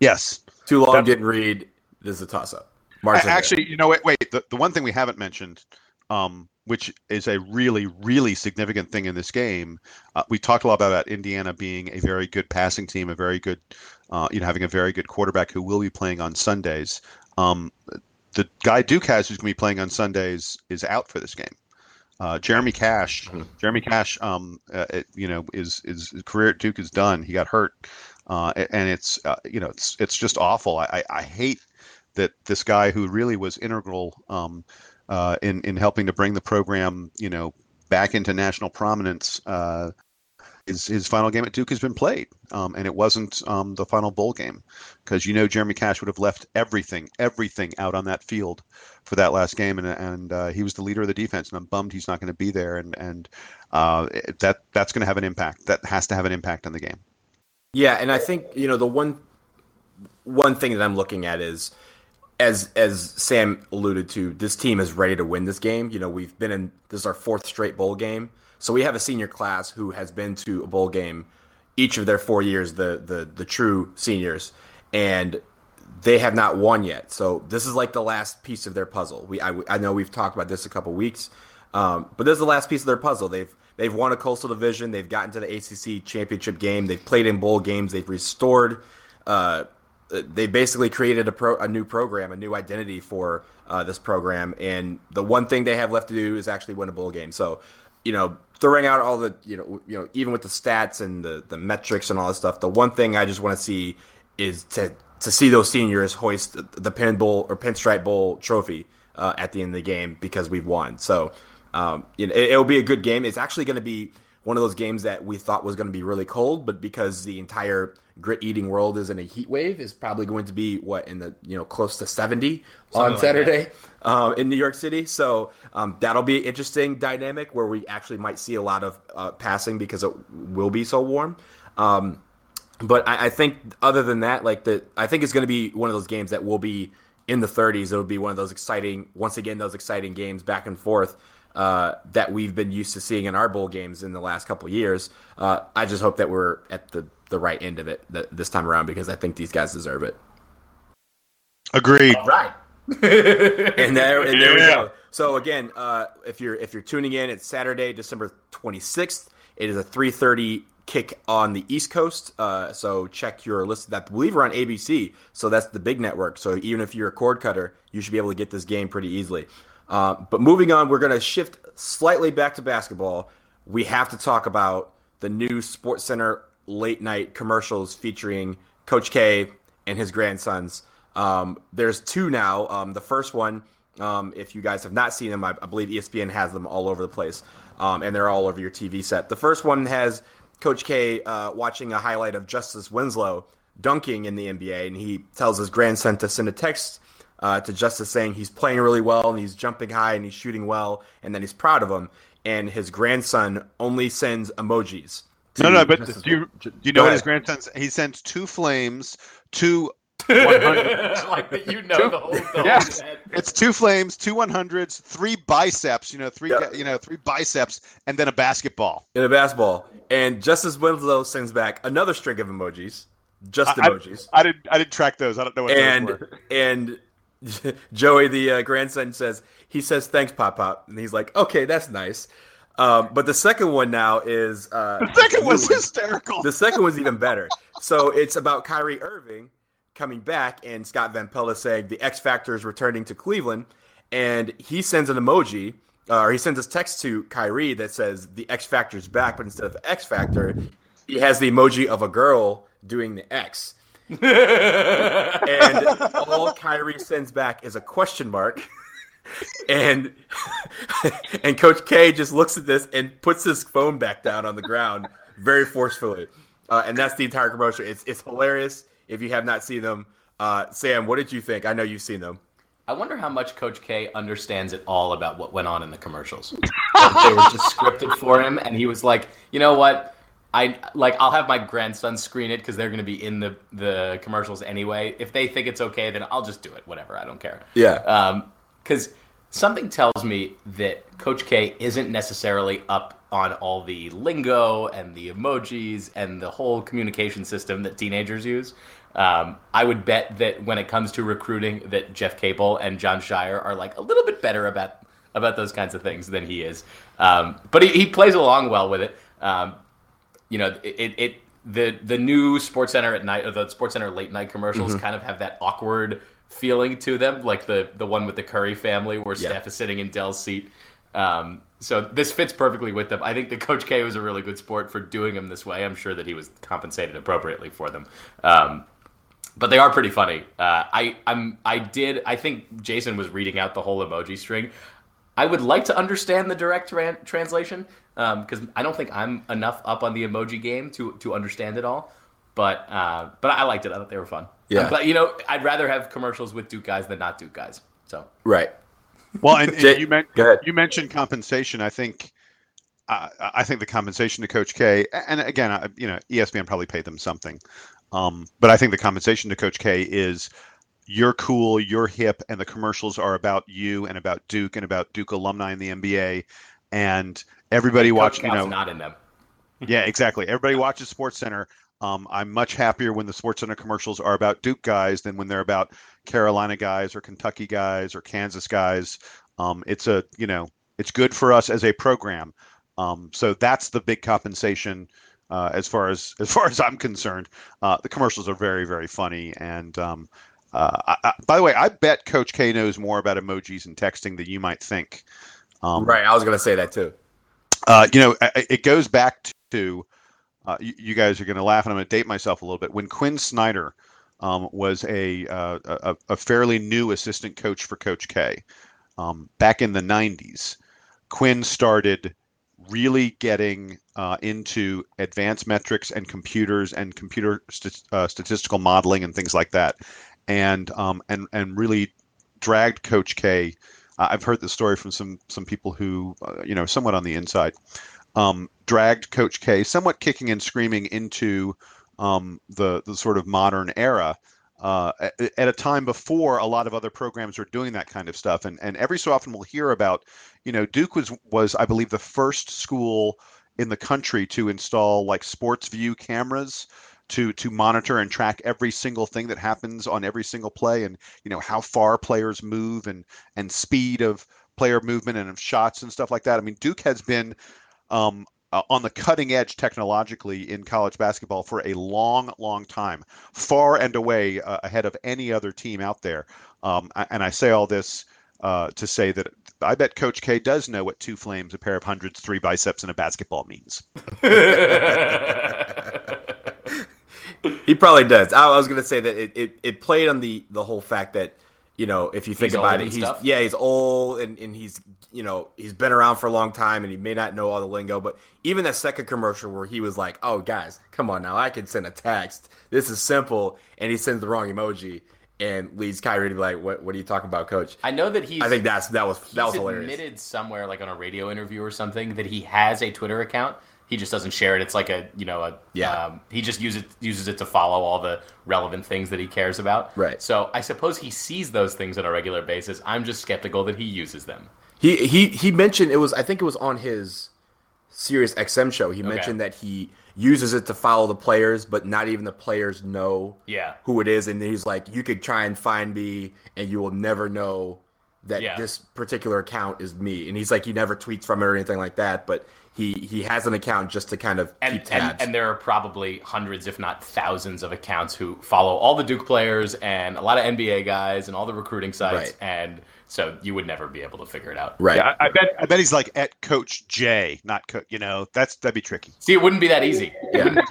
Speaker 2: Yes.
Speaker 1: Too long, didn't read. This is a toss up.
Speaker 2: Actually, you know, wait, wait. The, the one thing we haven't mentioned, um, which is a really, really significant thing in this game, uh, we talked a lot about Indiana being a very good passing team, a very good, uh, you know, having a very good quarterback who will be playing on Sundays. Um, the guy Duke has who's going to be playing on Sundays is out for this game. Uh, Jeremy Cash, mm-hmm. Jeremy Cash, um, uh, it, you know, is, is his career at Duke is done. He got hurt, uh, and it's uh, you know it's it's just awful. I, I hate that this guy who really was integral um, uh, in in helping to bring the program you know back into national prominence uh, his, his final game at Duke has been played, um, and it wasn't um, the final bowl game, because you know Jeremy Cash would have left everything, everything out on that field for that last game, and and uh, he was the leader of the defense, and I'm bummed he's not going to be there, and and uh, that that's going to have an impact. That has to have an impact on the game.
Speaker 1: Yeah, and I think you know the one one thing that I'm looking at is as as Sam alluded to, this team is ready to win this game. You know, we've been in this is our fourth straight bowl game. So we have a senior class who has been to a bowl game each of their four years, the the the true seniors, and they have not won yet. So this is like the last piece of their puzzle. We I, I know we've talked about this a couple weeks, um, but this is the last piece of their puzzle. They've they've won a coastal division. They've gotten to the ACC championship game. They've played in bowl games. They've restored. Uh, they basically created a pro, a new program, a new identity for uh, this program, and the one thing they have left to do is actually win a bowl game. So, you know, throwing out all the you know you know even with the stats and the the metrics and all this stuff, the one thing I just want to see is to to see those seniors hoist the pin bowl or pinstripe bowl trophy uh, at the end of the game because we've won. So um, you know, it, will be a good game. It's actually going to be one of those games that we thought was going to be really cold, but because the entire grit eating world is in a heat wave, is probably going to be what in the you know close to seventy Something on like Saturday um, in New York City. So um, that'll be an interesting dynamic where we actually might see a lot of uh, passing because it will be so warm. Um, but I, I, think other than that, like the I think it's going to be one of those games that will be in the 30s. It'll be one of those exciting, once again, those exciting games back and forth uh, that we've been used to seeing in our bowl games in the last couple years. Uh, I just hope that we're at the, the right end of it th- this time around because I think these guys deserve it.
Speaker 2: Agreed.
Speaker 3: All right. <laughs>
Speaker 1: and there, and there yeah. we go. So again, uh, if you're if you're tuning in, it's Saturday, December 26th. It is a 3:30 kick on the East Coast. Uh, so check your list. That I believe we're on ABC, so that's the big network. So even if you're a cord cutter, you should be able to get this game pretty easily. Uh, but moving on, we're going to shift slightly back to basketball. We have to talk about the new Sports Center late night commercials featuring Coach K and his grandsons. Um, there's two now. Um, the first one, um, if you guys have not seen them, I, I, believe ESPN has them all over the place, um, and they're all over your TV set. The first one has Coach K uh, watching a highlight of Justice Winslow dunking in the NBA, and he tells his grandson to send a text uh, to Justice saying he's playing really well and he's jumping high and he's shooting well and then he's proud of him. And his grandson only sends emojis.
Speaker 2: No, no, but do you, do you know what his grandson? He sends two flames, two 100s. <laughs>
Speaker 3: like that you know two, the whole, the
Speaker 2: yeah. it's two flames, two 100s, three biceps. You know, three yep. you know three biceps, and then a basketball.
Speaker 1: And a basketball. And Justice Winslow sends back another string of emojis, just emojis.
Speaker 2: I, I, didn't. I didn't track those. I don't know what
Speaker 1: and,
Speaker 2: those were.
Speaker 1: And <laughs> Joey, the uh, grandson, says he says thanks, Pop Pop, and he's like, okay, that's nice. Um, but the second one now is uh,
Speaker 2: the second was hysterical.
Speaker 1: The second one's even better. <laughs> So it's about Kyrie Irving coming back, and Scott Van Pelt saying the X Factor is returning to Cleveland, and he sends an emoji. Uh, or he sends a text to Kyrie that says the X Factor's back, but instead of X Factor, he has the emoji of a girl doing the X <laughs> and all Kyrie sends back is a question mark. and <laughs> and Coach K just looks at this and puts his phone back down on the ground very forcefully. Uh, and that's the entire commercial. It's it's hilarious. If you have not seen them, uh, Sam, what did you think? I know you've seen them.
Speaker 3: I wonder how much Coach K understands it all about what went on in the commercials. they were just scripted for him, and he was like, you know what? I like I'll have my grandson screen it because they're going to be in the the commercials anyway. If they think it's okay, then I'll just do it. Whatever, I don't care.
Speaker 1: Yeah.
Speaker 3: Because um, something tells me that Coach K isn't necessarily up on all the lingo and the emojis and the whole communication system that teenagers use. Um, I would bet that when it comes to recruiting, that Jeff Capel and Jon Scheyer are like a little bit better about about those kinds of things than he is. Um, but he, he plays along well with it. Um, you know, it, it the the new Sports Center at night or the Sports Center late night commercials mm-hmm. kind of have that awkward feeling to them, like the the one with the Curry family where yeah. Steph is sitting in Dell's seat. Um, so this fits perfectly with them. I think the Coach K was a really good sport for doing them this way. I'm sure that he was compensated appropriately for them. Um, but they are pretty funny. Uh, I I'm I did I think Jason was reading out the whole emoji string. I would like to understand the direct tra- translation because um, I don't think I'm enough up on the emoji game to to understand it all. But uh, but I liked it. I thought they were fun.
Speaker 1: Yeah.
Speaker 3: But you know, I'd rather have commercials with Duke guys than not Duke guys. So
Speaker 1: right.
Speaker 2: Well, and, and
Speaker 1: Jay,
Speaker 2: you, meant, you mentioned compensation. I think uh, I think the compensation to Coach K, and again, I, you know, ESPN probably paid them something, um, but I think the compensation to Coach K is you're cool, you're hip, and the commercials are about you and about Duke and about Duke alumni in the NBA, and everybody
Speaker 3: Coach
Speaker 2: watch. You know,
Speaker 3: not in them. <laughs>
Speaker 2: yeah, exactly. Everybody watches Sports Center. Um, I'm much happier when the Sports Center commercials are about Duke guys than when they're about Carolina guys or Kentucky guys or Kansas guys. Um, it's a you know it's good for us as a program. Um, so that's the big compensation uh, as far as as far <laughs> as I'm concerned. Uh, the commercials are very very funny and. Um, uh, I, I, by the way, I bet Coach K knows more about emojis and texting than you might think. Um,
Speaker 1: right. I was gonna say that too.
Speaker 2: Uh, you know, it goes back to uh, you, guys are going to laugh, and I'm going to date myself a little bit. When Quin Snyder um, was a, uh, a a fairly new assistant coach for Coach K um, back in the '90s, Quin started really getting uh, into advanced metrics and computers and computer st- uh, statistical modeling and things like that, and um, and and really dragged Coach K. Uh, I've heard the story from some some people who uh, you know somewhat on the inside um, dragged Coach K, somewhat kicking and screaming into um, the the sort of modern era. Uh, at, at a time before a lot of other programs were doing that kind of stuff, and and every so often we'll hear about, you know, Duke was was I believe the first school in the country to install like SportVU cameras to to monitor and track every single thing that happens on every single play, and you know how far players move and and speed of player movement and of shots and stuff like that. I mean, Duke has been um, uh, on the cutting edge technologically in college basketball for a long, long time, far and away uh, ahead of any other team out there. Um, and I say all this uh, to say that I bet Coach K does know what two flames, a pair of hundreds, three biceps, and a basketball means. <laughs>
Speaker 1: He probably does. I, I was gonna say that it, it, it played on the the whole fact that you know if you think
Speaker 3: He's
Speaker 1: about it, he's
Speaker 3: stuff.
Speaker 1: yeah he's old and, and he's you know he's been around for a long time and he may not know all the lingo, but even that second commercial where he was like, "Oh guys, come on now, I can send a text. This is simple," and he sends the wrong emoji and leads Kyrie to be like, "What what are you talking about, coach?"
Speaker 3: I know that he's.
Speaker 1: I think that's that was that was hilarious.
Speaker 3: admitted somewhere, like on a radio interview or something, that he has a Twitter account. He just doesn't share it. It's like a you know a
Speaker 1: Yeah.
Speaker 3: Um, he just uses uses it to follow all the relevant things that he cares about.
Speaker 1: Right.
Speaker 3: So I suppose he sees those things on a regular basis. I'm just skeptical that he uses them.
Speaker 1: He he he mentioned it was I think it was on his Sirius XM show. He mentioned that he uses it to follow the players, but not even the players know
Speaker 3: Yeah.
Speaker 1: who it is. And he's like, you could try and find me, and you will never know that
Speaker 3: Yeah.
Speaker 1: this particular account is me. And he's like, he never tweets from it or anything like that, but he he has an account just to kind of
Speaker 3: And,
Speaker 1: keep tabs.
Speaker 3: and and there are probably hundreds, if not thousands, of accounts who follow all the Duke players and a lot of NBA guys and all the recruiting sites,
Speaker 1: Right.
Speaker 3: and so you would never be able to figure it out.
Speaker 1: right.
Speaker 2: Yeah, I, I bet. I bet he's like at Coach J, not Co- you know. That's that'd be tricky.
Speaker 3: See, it wouldn't be that easy.
Speaker 1: Yeah. <laughs>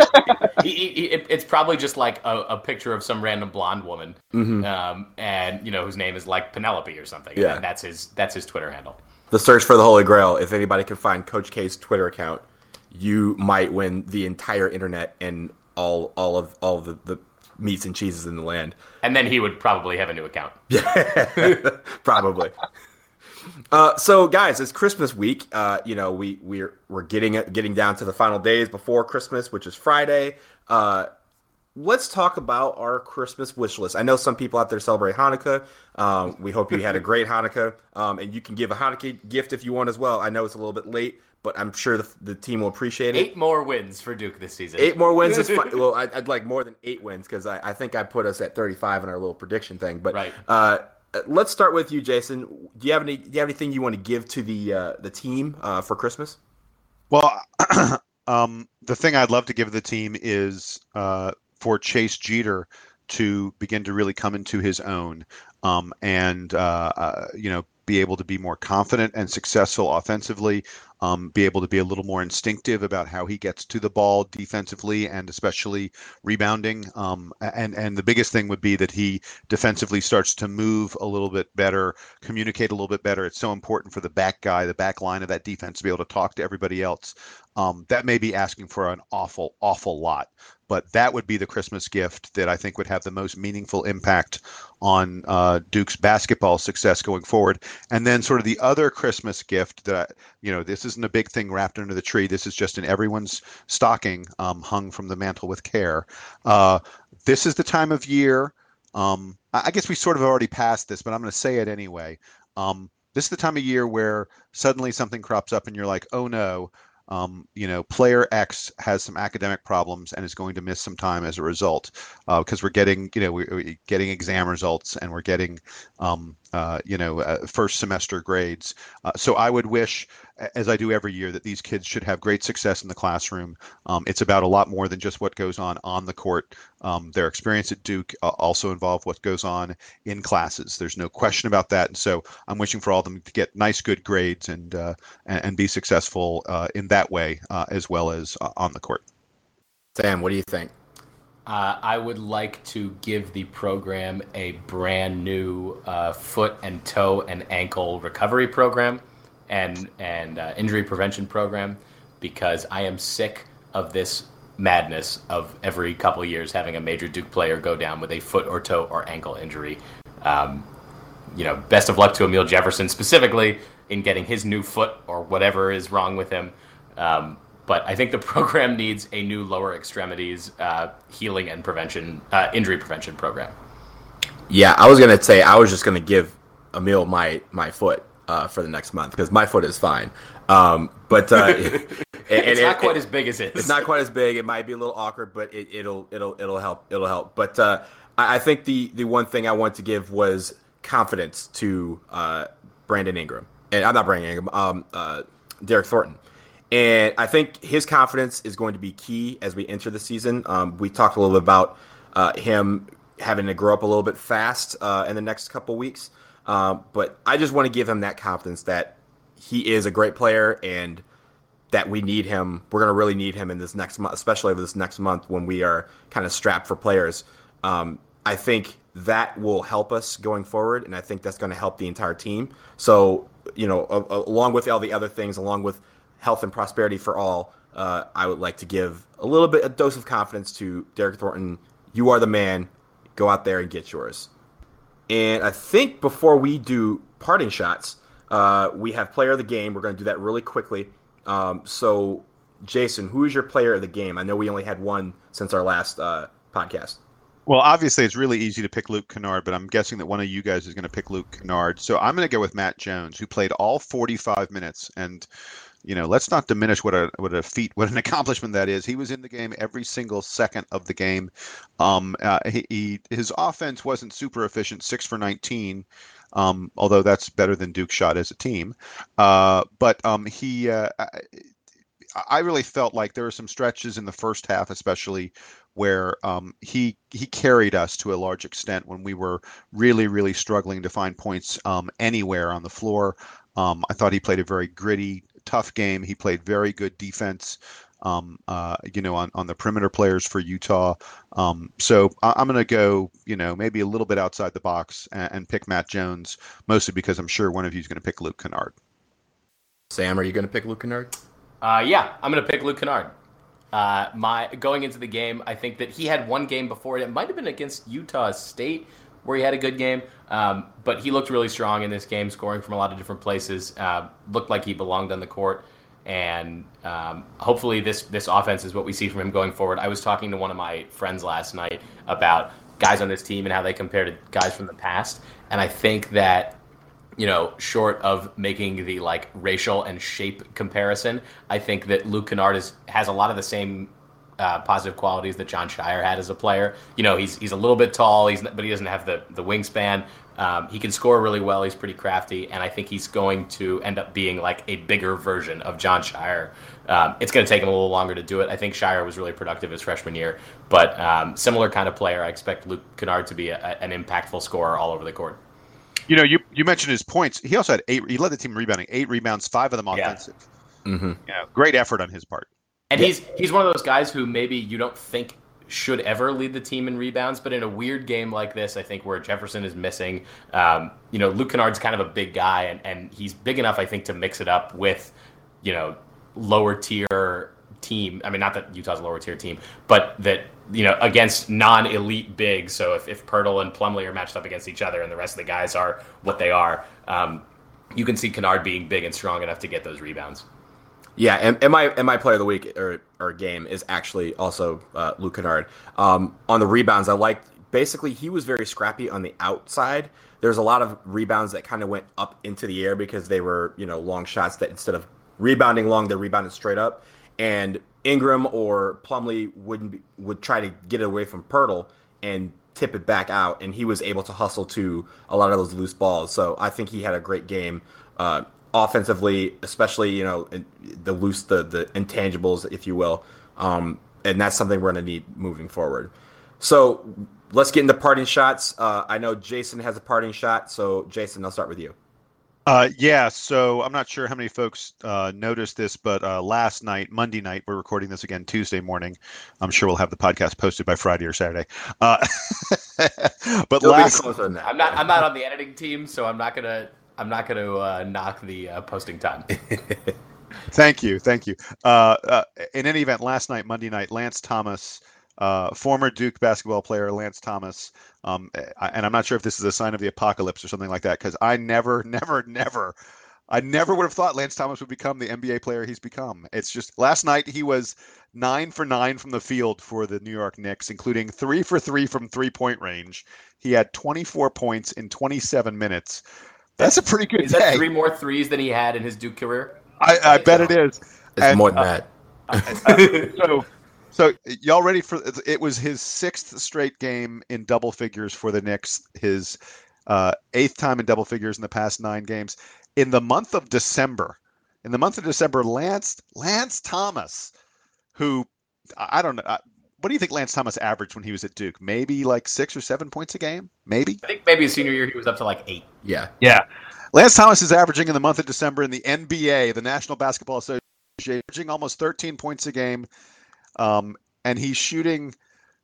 Speaker 3: He- he- he- it- it's probably just like a, a picture of some random blonde woman,
Speaker 1: Mhm.
Speaker 3: um, and you know whose name is like Penelope or something.
Speaker 1: Yeah.
Speaker 3: and that's his that's his Twitter handle.
Speaker 1: The search for the Holy Grail. If anybody can find Coach K's Twitter account, you might win the entire internet and all all of all of the, the meats and cheeses in the land.
Speaker 3: And then he would probably have a new account. <laughs> <laughs>
Speaker 1: Probably. Uh, so, guys, it's Christmas week. Uh, you know, we we're we're getting getting down to the final days before Christmas, which is Friday. Uh, let's talk about our Christmas wish list. I know some people out there celebrate Hanukkah. Um, we hope you had a great Hanukkah, um, and you can give a Hanukkah gift if you want as well. I know it's a little bit late, but I'm sure the, the team will appreciate it.
Speaker 3: Eight more wins for Duke this season.
Speaker 1: Eight more wins is <laughs> fine. Well, I'd, I'd like more than eight wins because I, I think I put us at 35 in our little prediction thing. But
Speaker 3: Right.
Speaker 1: uh, let's start with you, Jason. Do you have any? Do you have anything you want to give to the uh, the team uh, for Christmas?
Speaker 2: Well, <clears throat> um, the thing I'd love to give the team is uh, for Chase Jeter to begin to really come into his own um, and uh, uh, you know be able to be more confident and successful offensively. um, be able to be a little more instinctive about how he gets to the ball defensively and especially rebounding. Um, and and the biggest thing would be that he defensively starts to move a little bit better, communicate a little bit better. It's so important for the back guy, the back line of that defense, to be able to talk to everybody else. Um, that may be asking for an awful, awful lot but that would be the Christmas gift that I think would have the most meaningful impact on uh, Duke's basketball success going forward. And then, sort of the other Christmas gift that you know, this isn't a big thing wrapped under the tree. This is just in everyone's stocking, um, hung from the mantle with care. Uh, this is the time of year. Um, I guess we sort of already passed this, but I'm going to say it anyway. Um, this is the time of year where suddenly something crops up and you're like, oh no, um, you know, player X has some academic problems and is going to miss some time as a result because uh, we're getting, you know, we're, we're, getting exam results and we're getting, um, uh, you know, uh, first semester grades. Uh, so I would wish, as I do every year, that these kids should have great success in the classroom. Um, it's about a lot more than just what goes on on the court. Um, their experience at Duke uh, also involve what goes on in classes. There's no question about that. And so I'm wishing for all of them to get nice, good grades and uh, and, and, be successful in that way as well as on the court.
Speaker 1: Sam, what do you think?
Speaker 3: Uh, I would like to give the program a brand new uh, foot and toe and ankle recovery program and and uh, injury prevention program because I am sick of this madness of every couple years having a major Duke player go down with a foot or toe or ankle injury. Um, you know, best of luck to Amile Jefferson specifically in getting his new foot or whatever is wrong with him. Um, but I think the <laughs> program needs a new lower extremities uh, healing and prevention, uh, injury prevention program.
Speaker 1: Yeah, I was gonna say I was just gonna give Amile my my foot uh, for the next month because my foot is fine. Um, but uh, <laughs>
Speaker 3: it's not quite it, as big as it is.
Speaker 1: It's not quite as big. It might be a little awkward, but it, will it'll it'll help. It'll help. But uh, I, I, think the the one thing I want to give was confidence to uh, Brandon Ingram, and I'm not Brandon Ingram. Um, uh, Derryck Thornton. And I think his confidence is going to be key as we enter the season. Um, we talked a little bit about uh, him having to grow up a little bit fast uh, in the next couple weeks. Um, but I just want to give him that confidence that he is a great player and that we need him. We're going to really need him in this next month, especially over this next month when we are kind of strapped for players. Um, I think that will help us going forward, and I think that's going to help the entire team. So, you know, a, a, along with all the other things, along with health and prosperity for all, uh, I would like to give a little bit a dose of confidence to Derryck Thornton. You are the man. Go out there and get yours. And I think before we do parting shots, uh, we have player of the game. We're going to do that really quickly. Um, so, Jason, who is your player of the game? I know we only had one since our last uh, podcast.
Speaker 2: Well, obviously, it's really easy to pick Luke Kennard, but I'm guessing that one of you guys is going to pick Luke Kennard. So I'm going to go with Matt Jones, who played all 45 minutes. And you know, let's not diminish what a what a feat, what an <laughs> accomplishment that is. He was in the game every single second of the game. Um, uh, he, he, his offense wasn't super efficient, six for 19. Um, although that's better than Duke shot as a team. Uh, but um, he, uh, I really felt like there were some stretches in the first half, especially where um, he he carried us to a large extent when we were really really struggling to find points um, anywhere on the floor. Um, I thought he played a very gritty, tough game. He played very good defense. Um, uh, you know, on, on the perimeter players for Utah. Um, so I, am going to go, you know, maybe a little bit outside the box and, and pick Matt Jones, mostly because I'm sure one of you is going to pick Luke Kennard.
Speaker 1: Sam, are you going to pick Luke Kennard?
Speaker 3: Uh, yeah, I'm going to pick Luke Kennard. Uh, my going into the game, I think that he had one game before it. It might have been against Utah State where he had a good game. Um, but he looked really strong in this game, scoring from a lot of different places. Uh, looked like he belonged on the court, and um, hopefully this this offense is what we see from him going forward. I was talking to one of my friends last night about guys on this team and how they compare to guys from the past, and I think that you know, short of making the like racial and shape comparison, I think that Luke Kennard is, has a lot of the same uh, positive qualities that Jon Scheyer had as a player. You know, he's he's a little bit tall, he's but he doesn't have the the wingspan. Um, he can score really well. He's pretty crafty, and I think he's going to end up being like a bigger version of Jon Scheyer. Um, it's going to take him a little longer to do it. I think Scheyer was really productive his freshman year, but um, similar kind of player. I expect Luke Kennard to be a, an impactful scorer all over the court.
Speaker 2: You know, you you mentioned his points. He also had eight. He led the team rebounding, eight rebounds, five of them offensive.
Speaker 3: Yeah.
Speaker 1: Mm-hmm.
Speaker 2: You know, great effort on his part.
Speaker 3: And he's he's one of those guys who maybe you don't think should ever lead the team in rebounds, but in a weird game like this, I think where Jefferson is missing, um, you know, Luke Kennard's kind of a big guy, and, and he's big enough, I think, to mix it up with, you know, lower tier team. I mean, not that Utah's a lower tier team, but that you know against non-elite bigs. So if if Poeltl and Plumlee are matched up against each other, and the rest of the guys are what they are, um, you can see Kennard being big and strong enough to get those rebounds.
Speaker 1: Yeah, and, and my and my player of the week or, or game is actually also uh, Luke Kennard. Um, on the rebounds, I liked basically he was very scrappy on the outside. There's a lot of rebounds that kind of went up into the air because they were you know long shots that instead of rebounding long, they rebounded straight up. And Ingram or Plumlee wouldn't be, would try to get it away from Poeltl and tip it back out, and he was able to hustle to a lot of those loose balls. So I think he had a great game. Uh, offensively, especially you know the loose the the intangibles, if you will, um, and that's something we're going to need moving forward. So let's get into parting shots. Uh, I know Jason has a parting shot, so Jason, I'll start with you.
Speaker 2: Uh, yeah, so I'm not sure how many folks uh, noticed this, but uh, last night, Monday night, we're recording this again Tuesday morning. I'm sure we'll have the podcast posted by Friday or Saturday. Uh, <laughs> but
Speaker 1: It'll be
Speaker 2: last,
Speaker 1: closer than that.
Speaker 3: I'm not I'm not on the editing team, so I'm not gonna I'm not gonna uh, knock the uh, posting time. <laughs>
Speaker 2: Thank you, thank you. Uh, uh, in any event, last night, Monday night, Lance Thomas, uh, former Duke basketball player Lance Thomas, um, and I'm not sure if this is a sign of the apocalypse or something like that, because I never, never, never, I never would have thought Lance Thomas would become the NBA player he's become. It's just last night he was nine for nine from the field for the New York Knicks, including three for three from three point range. He had 24 points in 27 minutes. That's a pretty good
Speaker 3: Is that
Speaker 2: day.
Speaker 3: three more threes than he had in his Duke career?
Speaker 2: I, I bet it is.
Speaker 1: It's
Speaker 2: And,
Speaker 1: more than
Speaker 2: uh,
Speaker 1: that. <laughs>
Speaker 2: so so y'all ready for it was his sixth straight game in double figures for the Knicks his uh, eighth time in double figures in the past nine games in the month of December in the month of December Lance Lance Thomas who I I don't know I- what do you think Lance Thomas averaged when he was at Duke maybe like six or seven points a game maybe
Speaker 3: I think maybe his senior year he was up to like eight.
Speaker 1: yeah.
Speaker 2: yeah. Lance Thomas is averaging in the month of December in the NBA, the National Basketball Association, averaging almost 13 points a game. Um, and he's shooting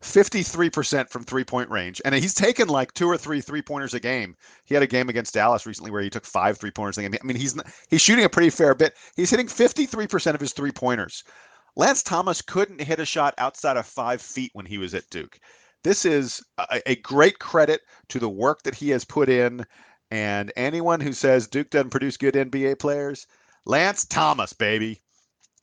Speaker 2: 53% from three point range. And he's taken like two or three three pointers a game. He had a game against Dallas recently where he took five three pointers a game. I mean, he's he's shooting a pretty fair bit. He's hitting 53% of his three pointers. Lance Thomas couldn't hit a shot outside of five feet when he was at Duke. This is a, a great credit to the work that he has put in. And anyone who says Duke doesn't produce good NBA players, Lance Thomas, baby.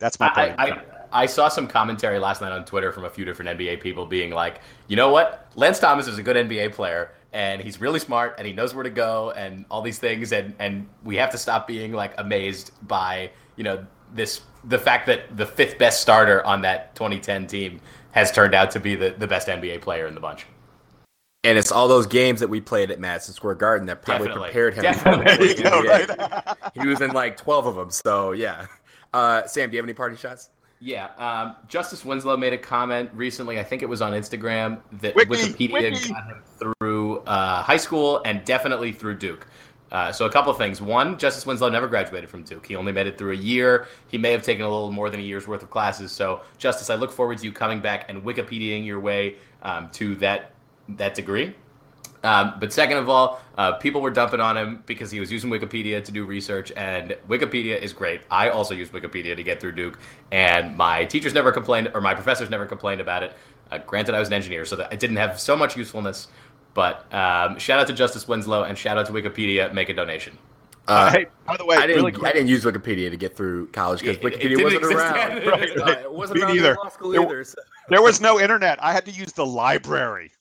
Speaker 2: That's my
Speaker 3: I,
Speaker 2: point.
Speaker 3: I, I saw some commentary last night on Twitter from a few different NBA people being like, you know what? Lance Thomas is a good NBA player and he's really smart and he knows where to go and all these things and, and we have to stop being like amazed by, you know, this the fact that the fifth best starter on that 2010 team has turned out to be the, the best NBA player in the bunch.
Speaker 1: And it's all those games that we played at Madison Square Garden that probably
Speaker 3: Definitely.
Speaker 1: prepared him.
Speaker 3: Definitely.
Speaker 1: for the <laughs>
Speaker 2: go,
Speaker 1: NBA.
Speaker 2: right?
Speaker 1: He was in like 12 of them. So, yeah. Uh, Sam, do you have any party shots?
Speaker 3: Yeah, um, Justice Winslow made a comment recently. I think it was on Instagram that
Speaker 2: Wiki,
Speaker 3: Wikipedia
Speaker 2: wiki.
Speaker 3: got him through uh, high school and definitely through Duke. Uh, so a couple of things. One, Justice Winslow never graduated from Duke. He only made it through a year. He may have taken a little more than a year's worth of classes. So, Justice, I look forward to you coming back and Wikipediaing your way um, to that that degree. Um, but second of all, uh, people were dumping on him because he was using Wikipedia to do research, and Wikipedia is great. I also use Wikipedia to get through Duke, and my teachers never complained, or my professors never complained about it. Uh, granted, I was an engineer, so that it didn't have so much usefulness. But um, shout out to Justice Winslow and shout out to Wikipedia. Make a donation.
Speaker 1: Uh,
Speaker 2: hey, by the way,
Speaker 1: I didn't.
Speaker 2: really
Speaker 1: I didn't use Wikipedia to get through college because
Speaker 3: It- it
Speaker 1: Wikipedia
Speaker 3: didn't
Speaker 1: wasn't
Speaker 3: exist
Speaker 1: around.
Speaker 3: then. <laughs>
Speaker 2: Right,
Speaker 1: Uh, <laughs> it wasn't
Speaker 2: Me
Speaker 1: around in
Speaker 2: neither.
Speaker 1: law school
Speaker 2: There-
Speaker 1: either. so-
Speaker 2: there was no internet. I had to use the library.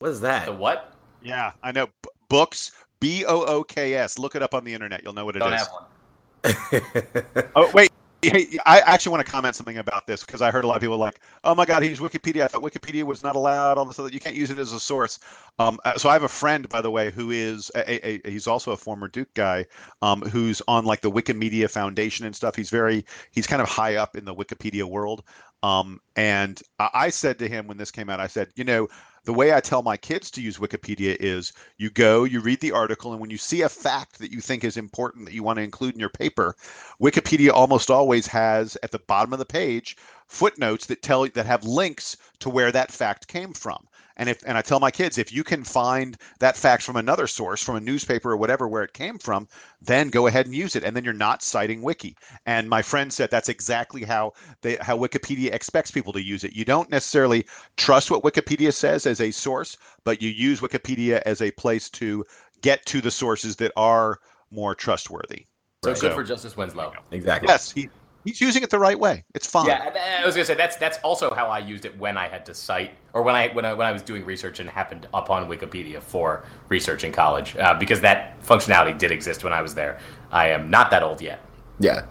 Speaker 1: What is that?
Speaker 3: The what?
Speaker 2: Yeah, I know. B- books, B O O K S. Look it up on the internet. You'll know what it is.
Speaker 3: Don't have one. <laughs>
Speaker 2: Oh wait, hey, I actually want to comment something about this because I heard a lot of people like, "Oh my God, he's Wikipedia." I thought Wikipedia was not allowed. All this other, you can't use it as a source. Um, uh, so I have a friend, by the way, who is a, a, a- he's also a former Duke guy, um, who's on like the Wikimedia Foundation and stuff. He's very he's kind of high up in the Wikipedia world. Um, and I said to him when this came out, I said, you know, the way I tell my kids to use Wikipedia is you go, you read the article, and when you see a fact that you think is important that you want to include in your paper, Wikipedia almost always has at the bottom of the page footnotes that tell that have links to where that fact came from. And if and I tell my kids if you can find that fact from another source, from a newspaper or whatever where it came from, then go ahead and use it. And then you're not citing wiki. And my friend said that's exactly how they how Wikipedia expects people to use it. You don't necessarily trust what Wikipedia says as a source, but you use Wikipedia as a place to get to the sources that are more trustworthy.
Speaker 3: So right. good for Justice Winslow.
Speaker 1: Exactly.
Speaker 2: Yes, he, he's using it the right way. It's fine.
Speaker 3: Yeah, I was gonna say that's that's also how I used it when I had to cite or when I when I when I was doing research and happened upon Wikipedia for research in college uh, because that functionality did exist when I was there. I am not that old yet.
Speaker 1: Yeah.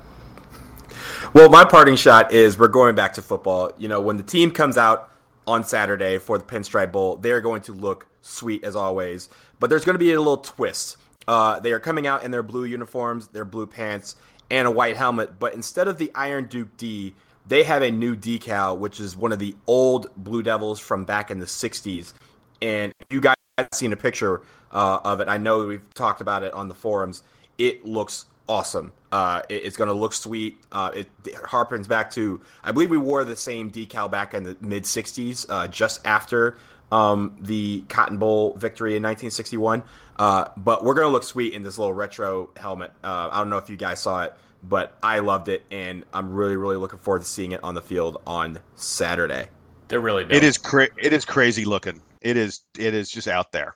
Speaker 1: Well, my parting shot is we're going back to football. You know, when the team comes out on Saturday for the Pinstripe Bowl, they're going to look sweet as always. But there's going to be a little twist. Uh, they are coming out in their blue uniforms, their blue pants, and a white helmet. But instead of the Iron Duke D, they have a new decal, which is one of the old Blue Devils from back in the 60s. And if you guys have seen a picture uh, of it. I know we've talked about it on the forums. It looks awesome. Uh, it, it's going to look sweet. Uh, it, it, harpens back to, I believe we wore the same decal back in the mid 60s, uh, just after um, the Cotton Bowl victory in 1961. Uh, but we're going to look sweet in this little retro helmet. Uh, I don't know if you guys saw it, but I loved it, and I'm really, really looking forward to seeing it on the field on Saturday.
Speaker 3: They're really dope.
Speaker 2: It is cra- it is crazy looking. It is it is just out there.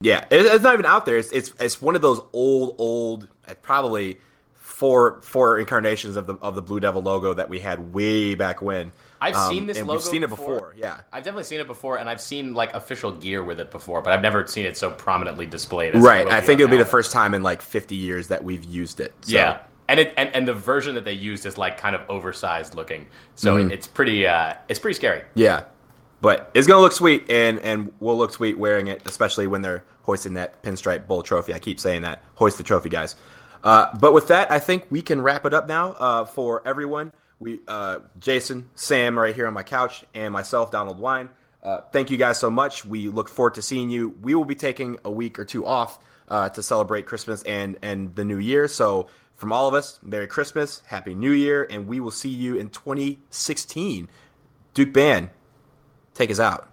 Speaker 1: Yeah, it, it's not even out there. It's, it's it's one of those old old probably four four incarnations of the of the Blue Devil logo that we had way back when.
Speaker 3: I've um, seen this logo.
Speaker 1: We've seen
Speaker 3: before.
Speaker 1: it before. Yeah,
Speaker 3: I've definitely seen it before, and I've seen like official gear with it before, but I've never seen it so prominently displayed.
Speaker 1: right. I think it'll be the first time in like 50 years that we've used it.
Speaker 3: So. Yeah. And, it, and and the version that they used is like kind of oversized looking, so mm-hmm. it, it's pretty uh, it's pretty scary.
Speaker 1: Yeah, but it's gonna look sweet, and and we'll look sweet wearing it, especially when they're hoisting that pinstripe bowl trophy. I keep saying that, hoist the trophy, guys. Uh, but with that, I think we can wrap it up now uh, for everyone. We, uh, Jason, Sam, right here on my couch, and myself, Donald Wine. Uh, thank you guys so much. We look forward to seeing you. We will be taking a week or two off uh, to celebrate Christmas and and the New Year. So from all of us, Merry Christmas, Happy New Year, and we will see you in 2016. Duke Band, take us out.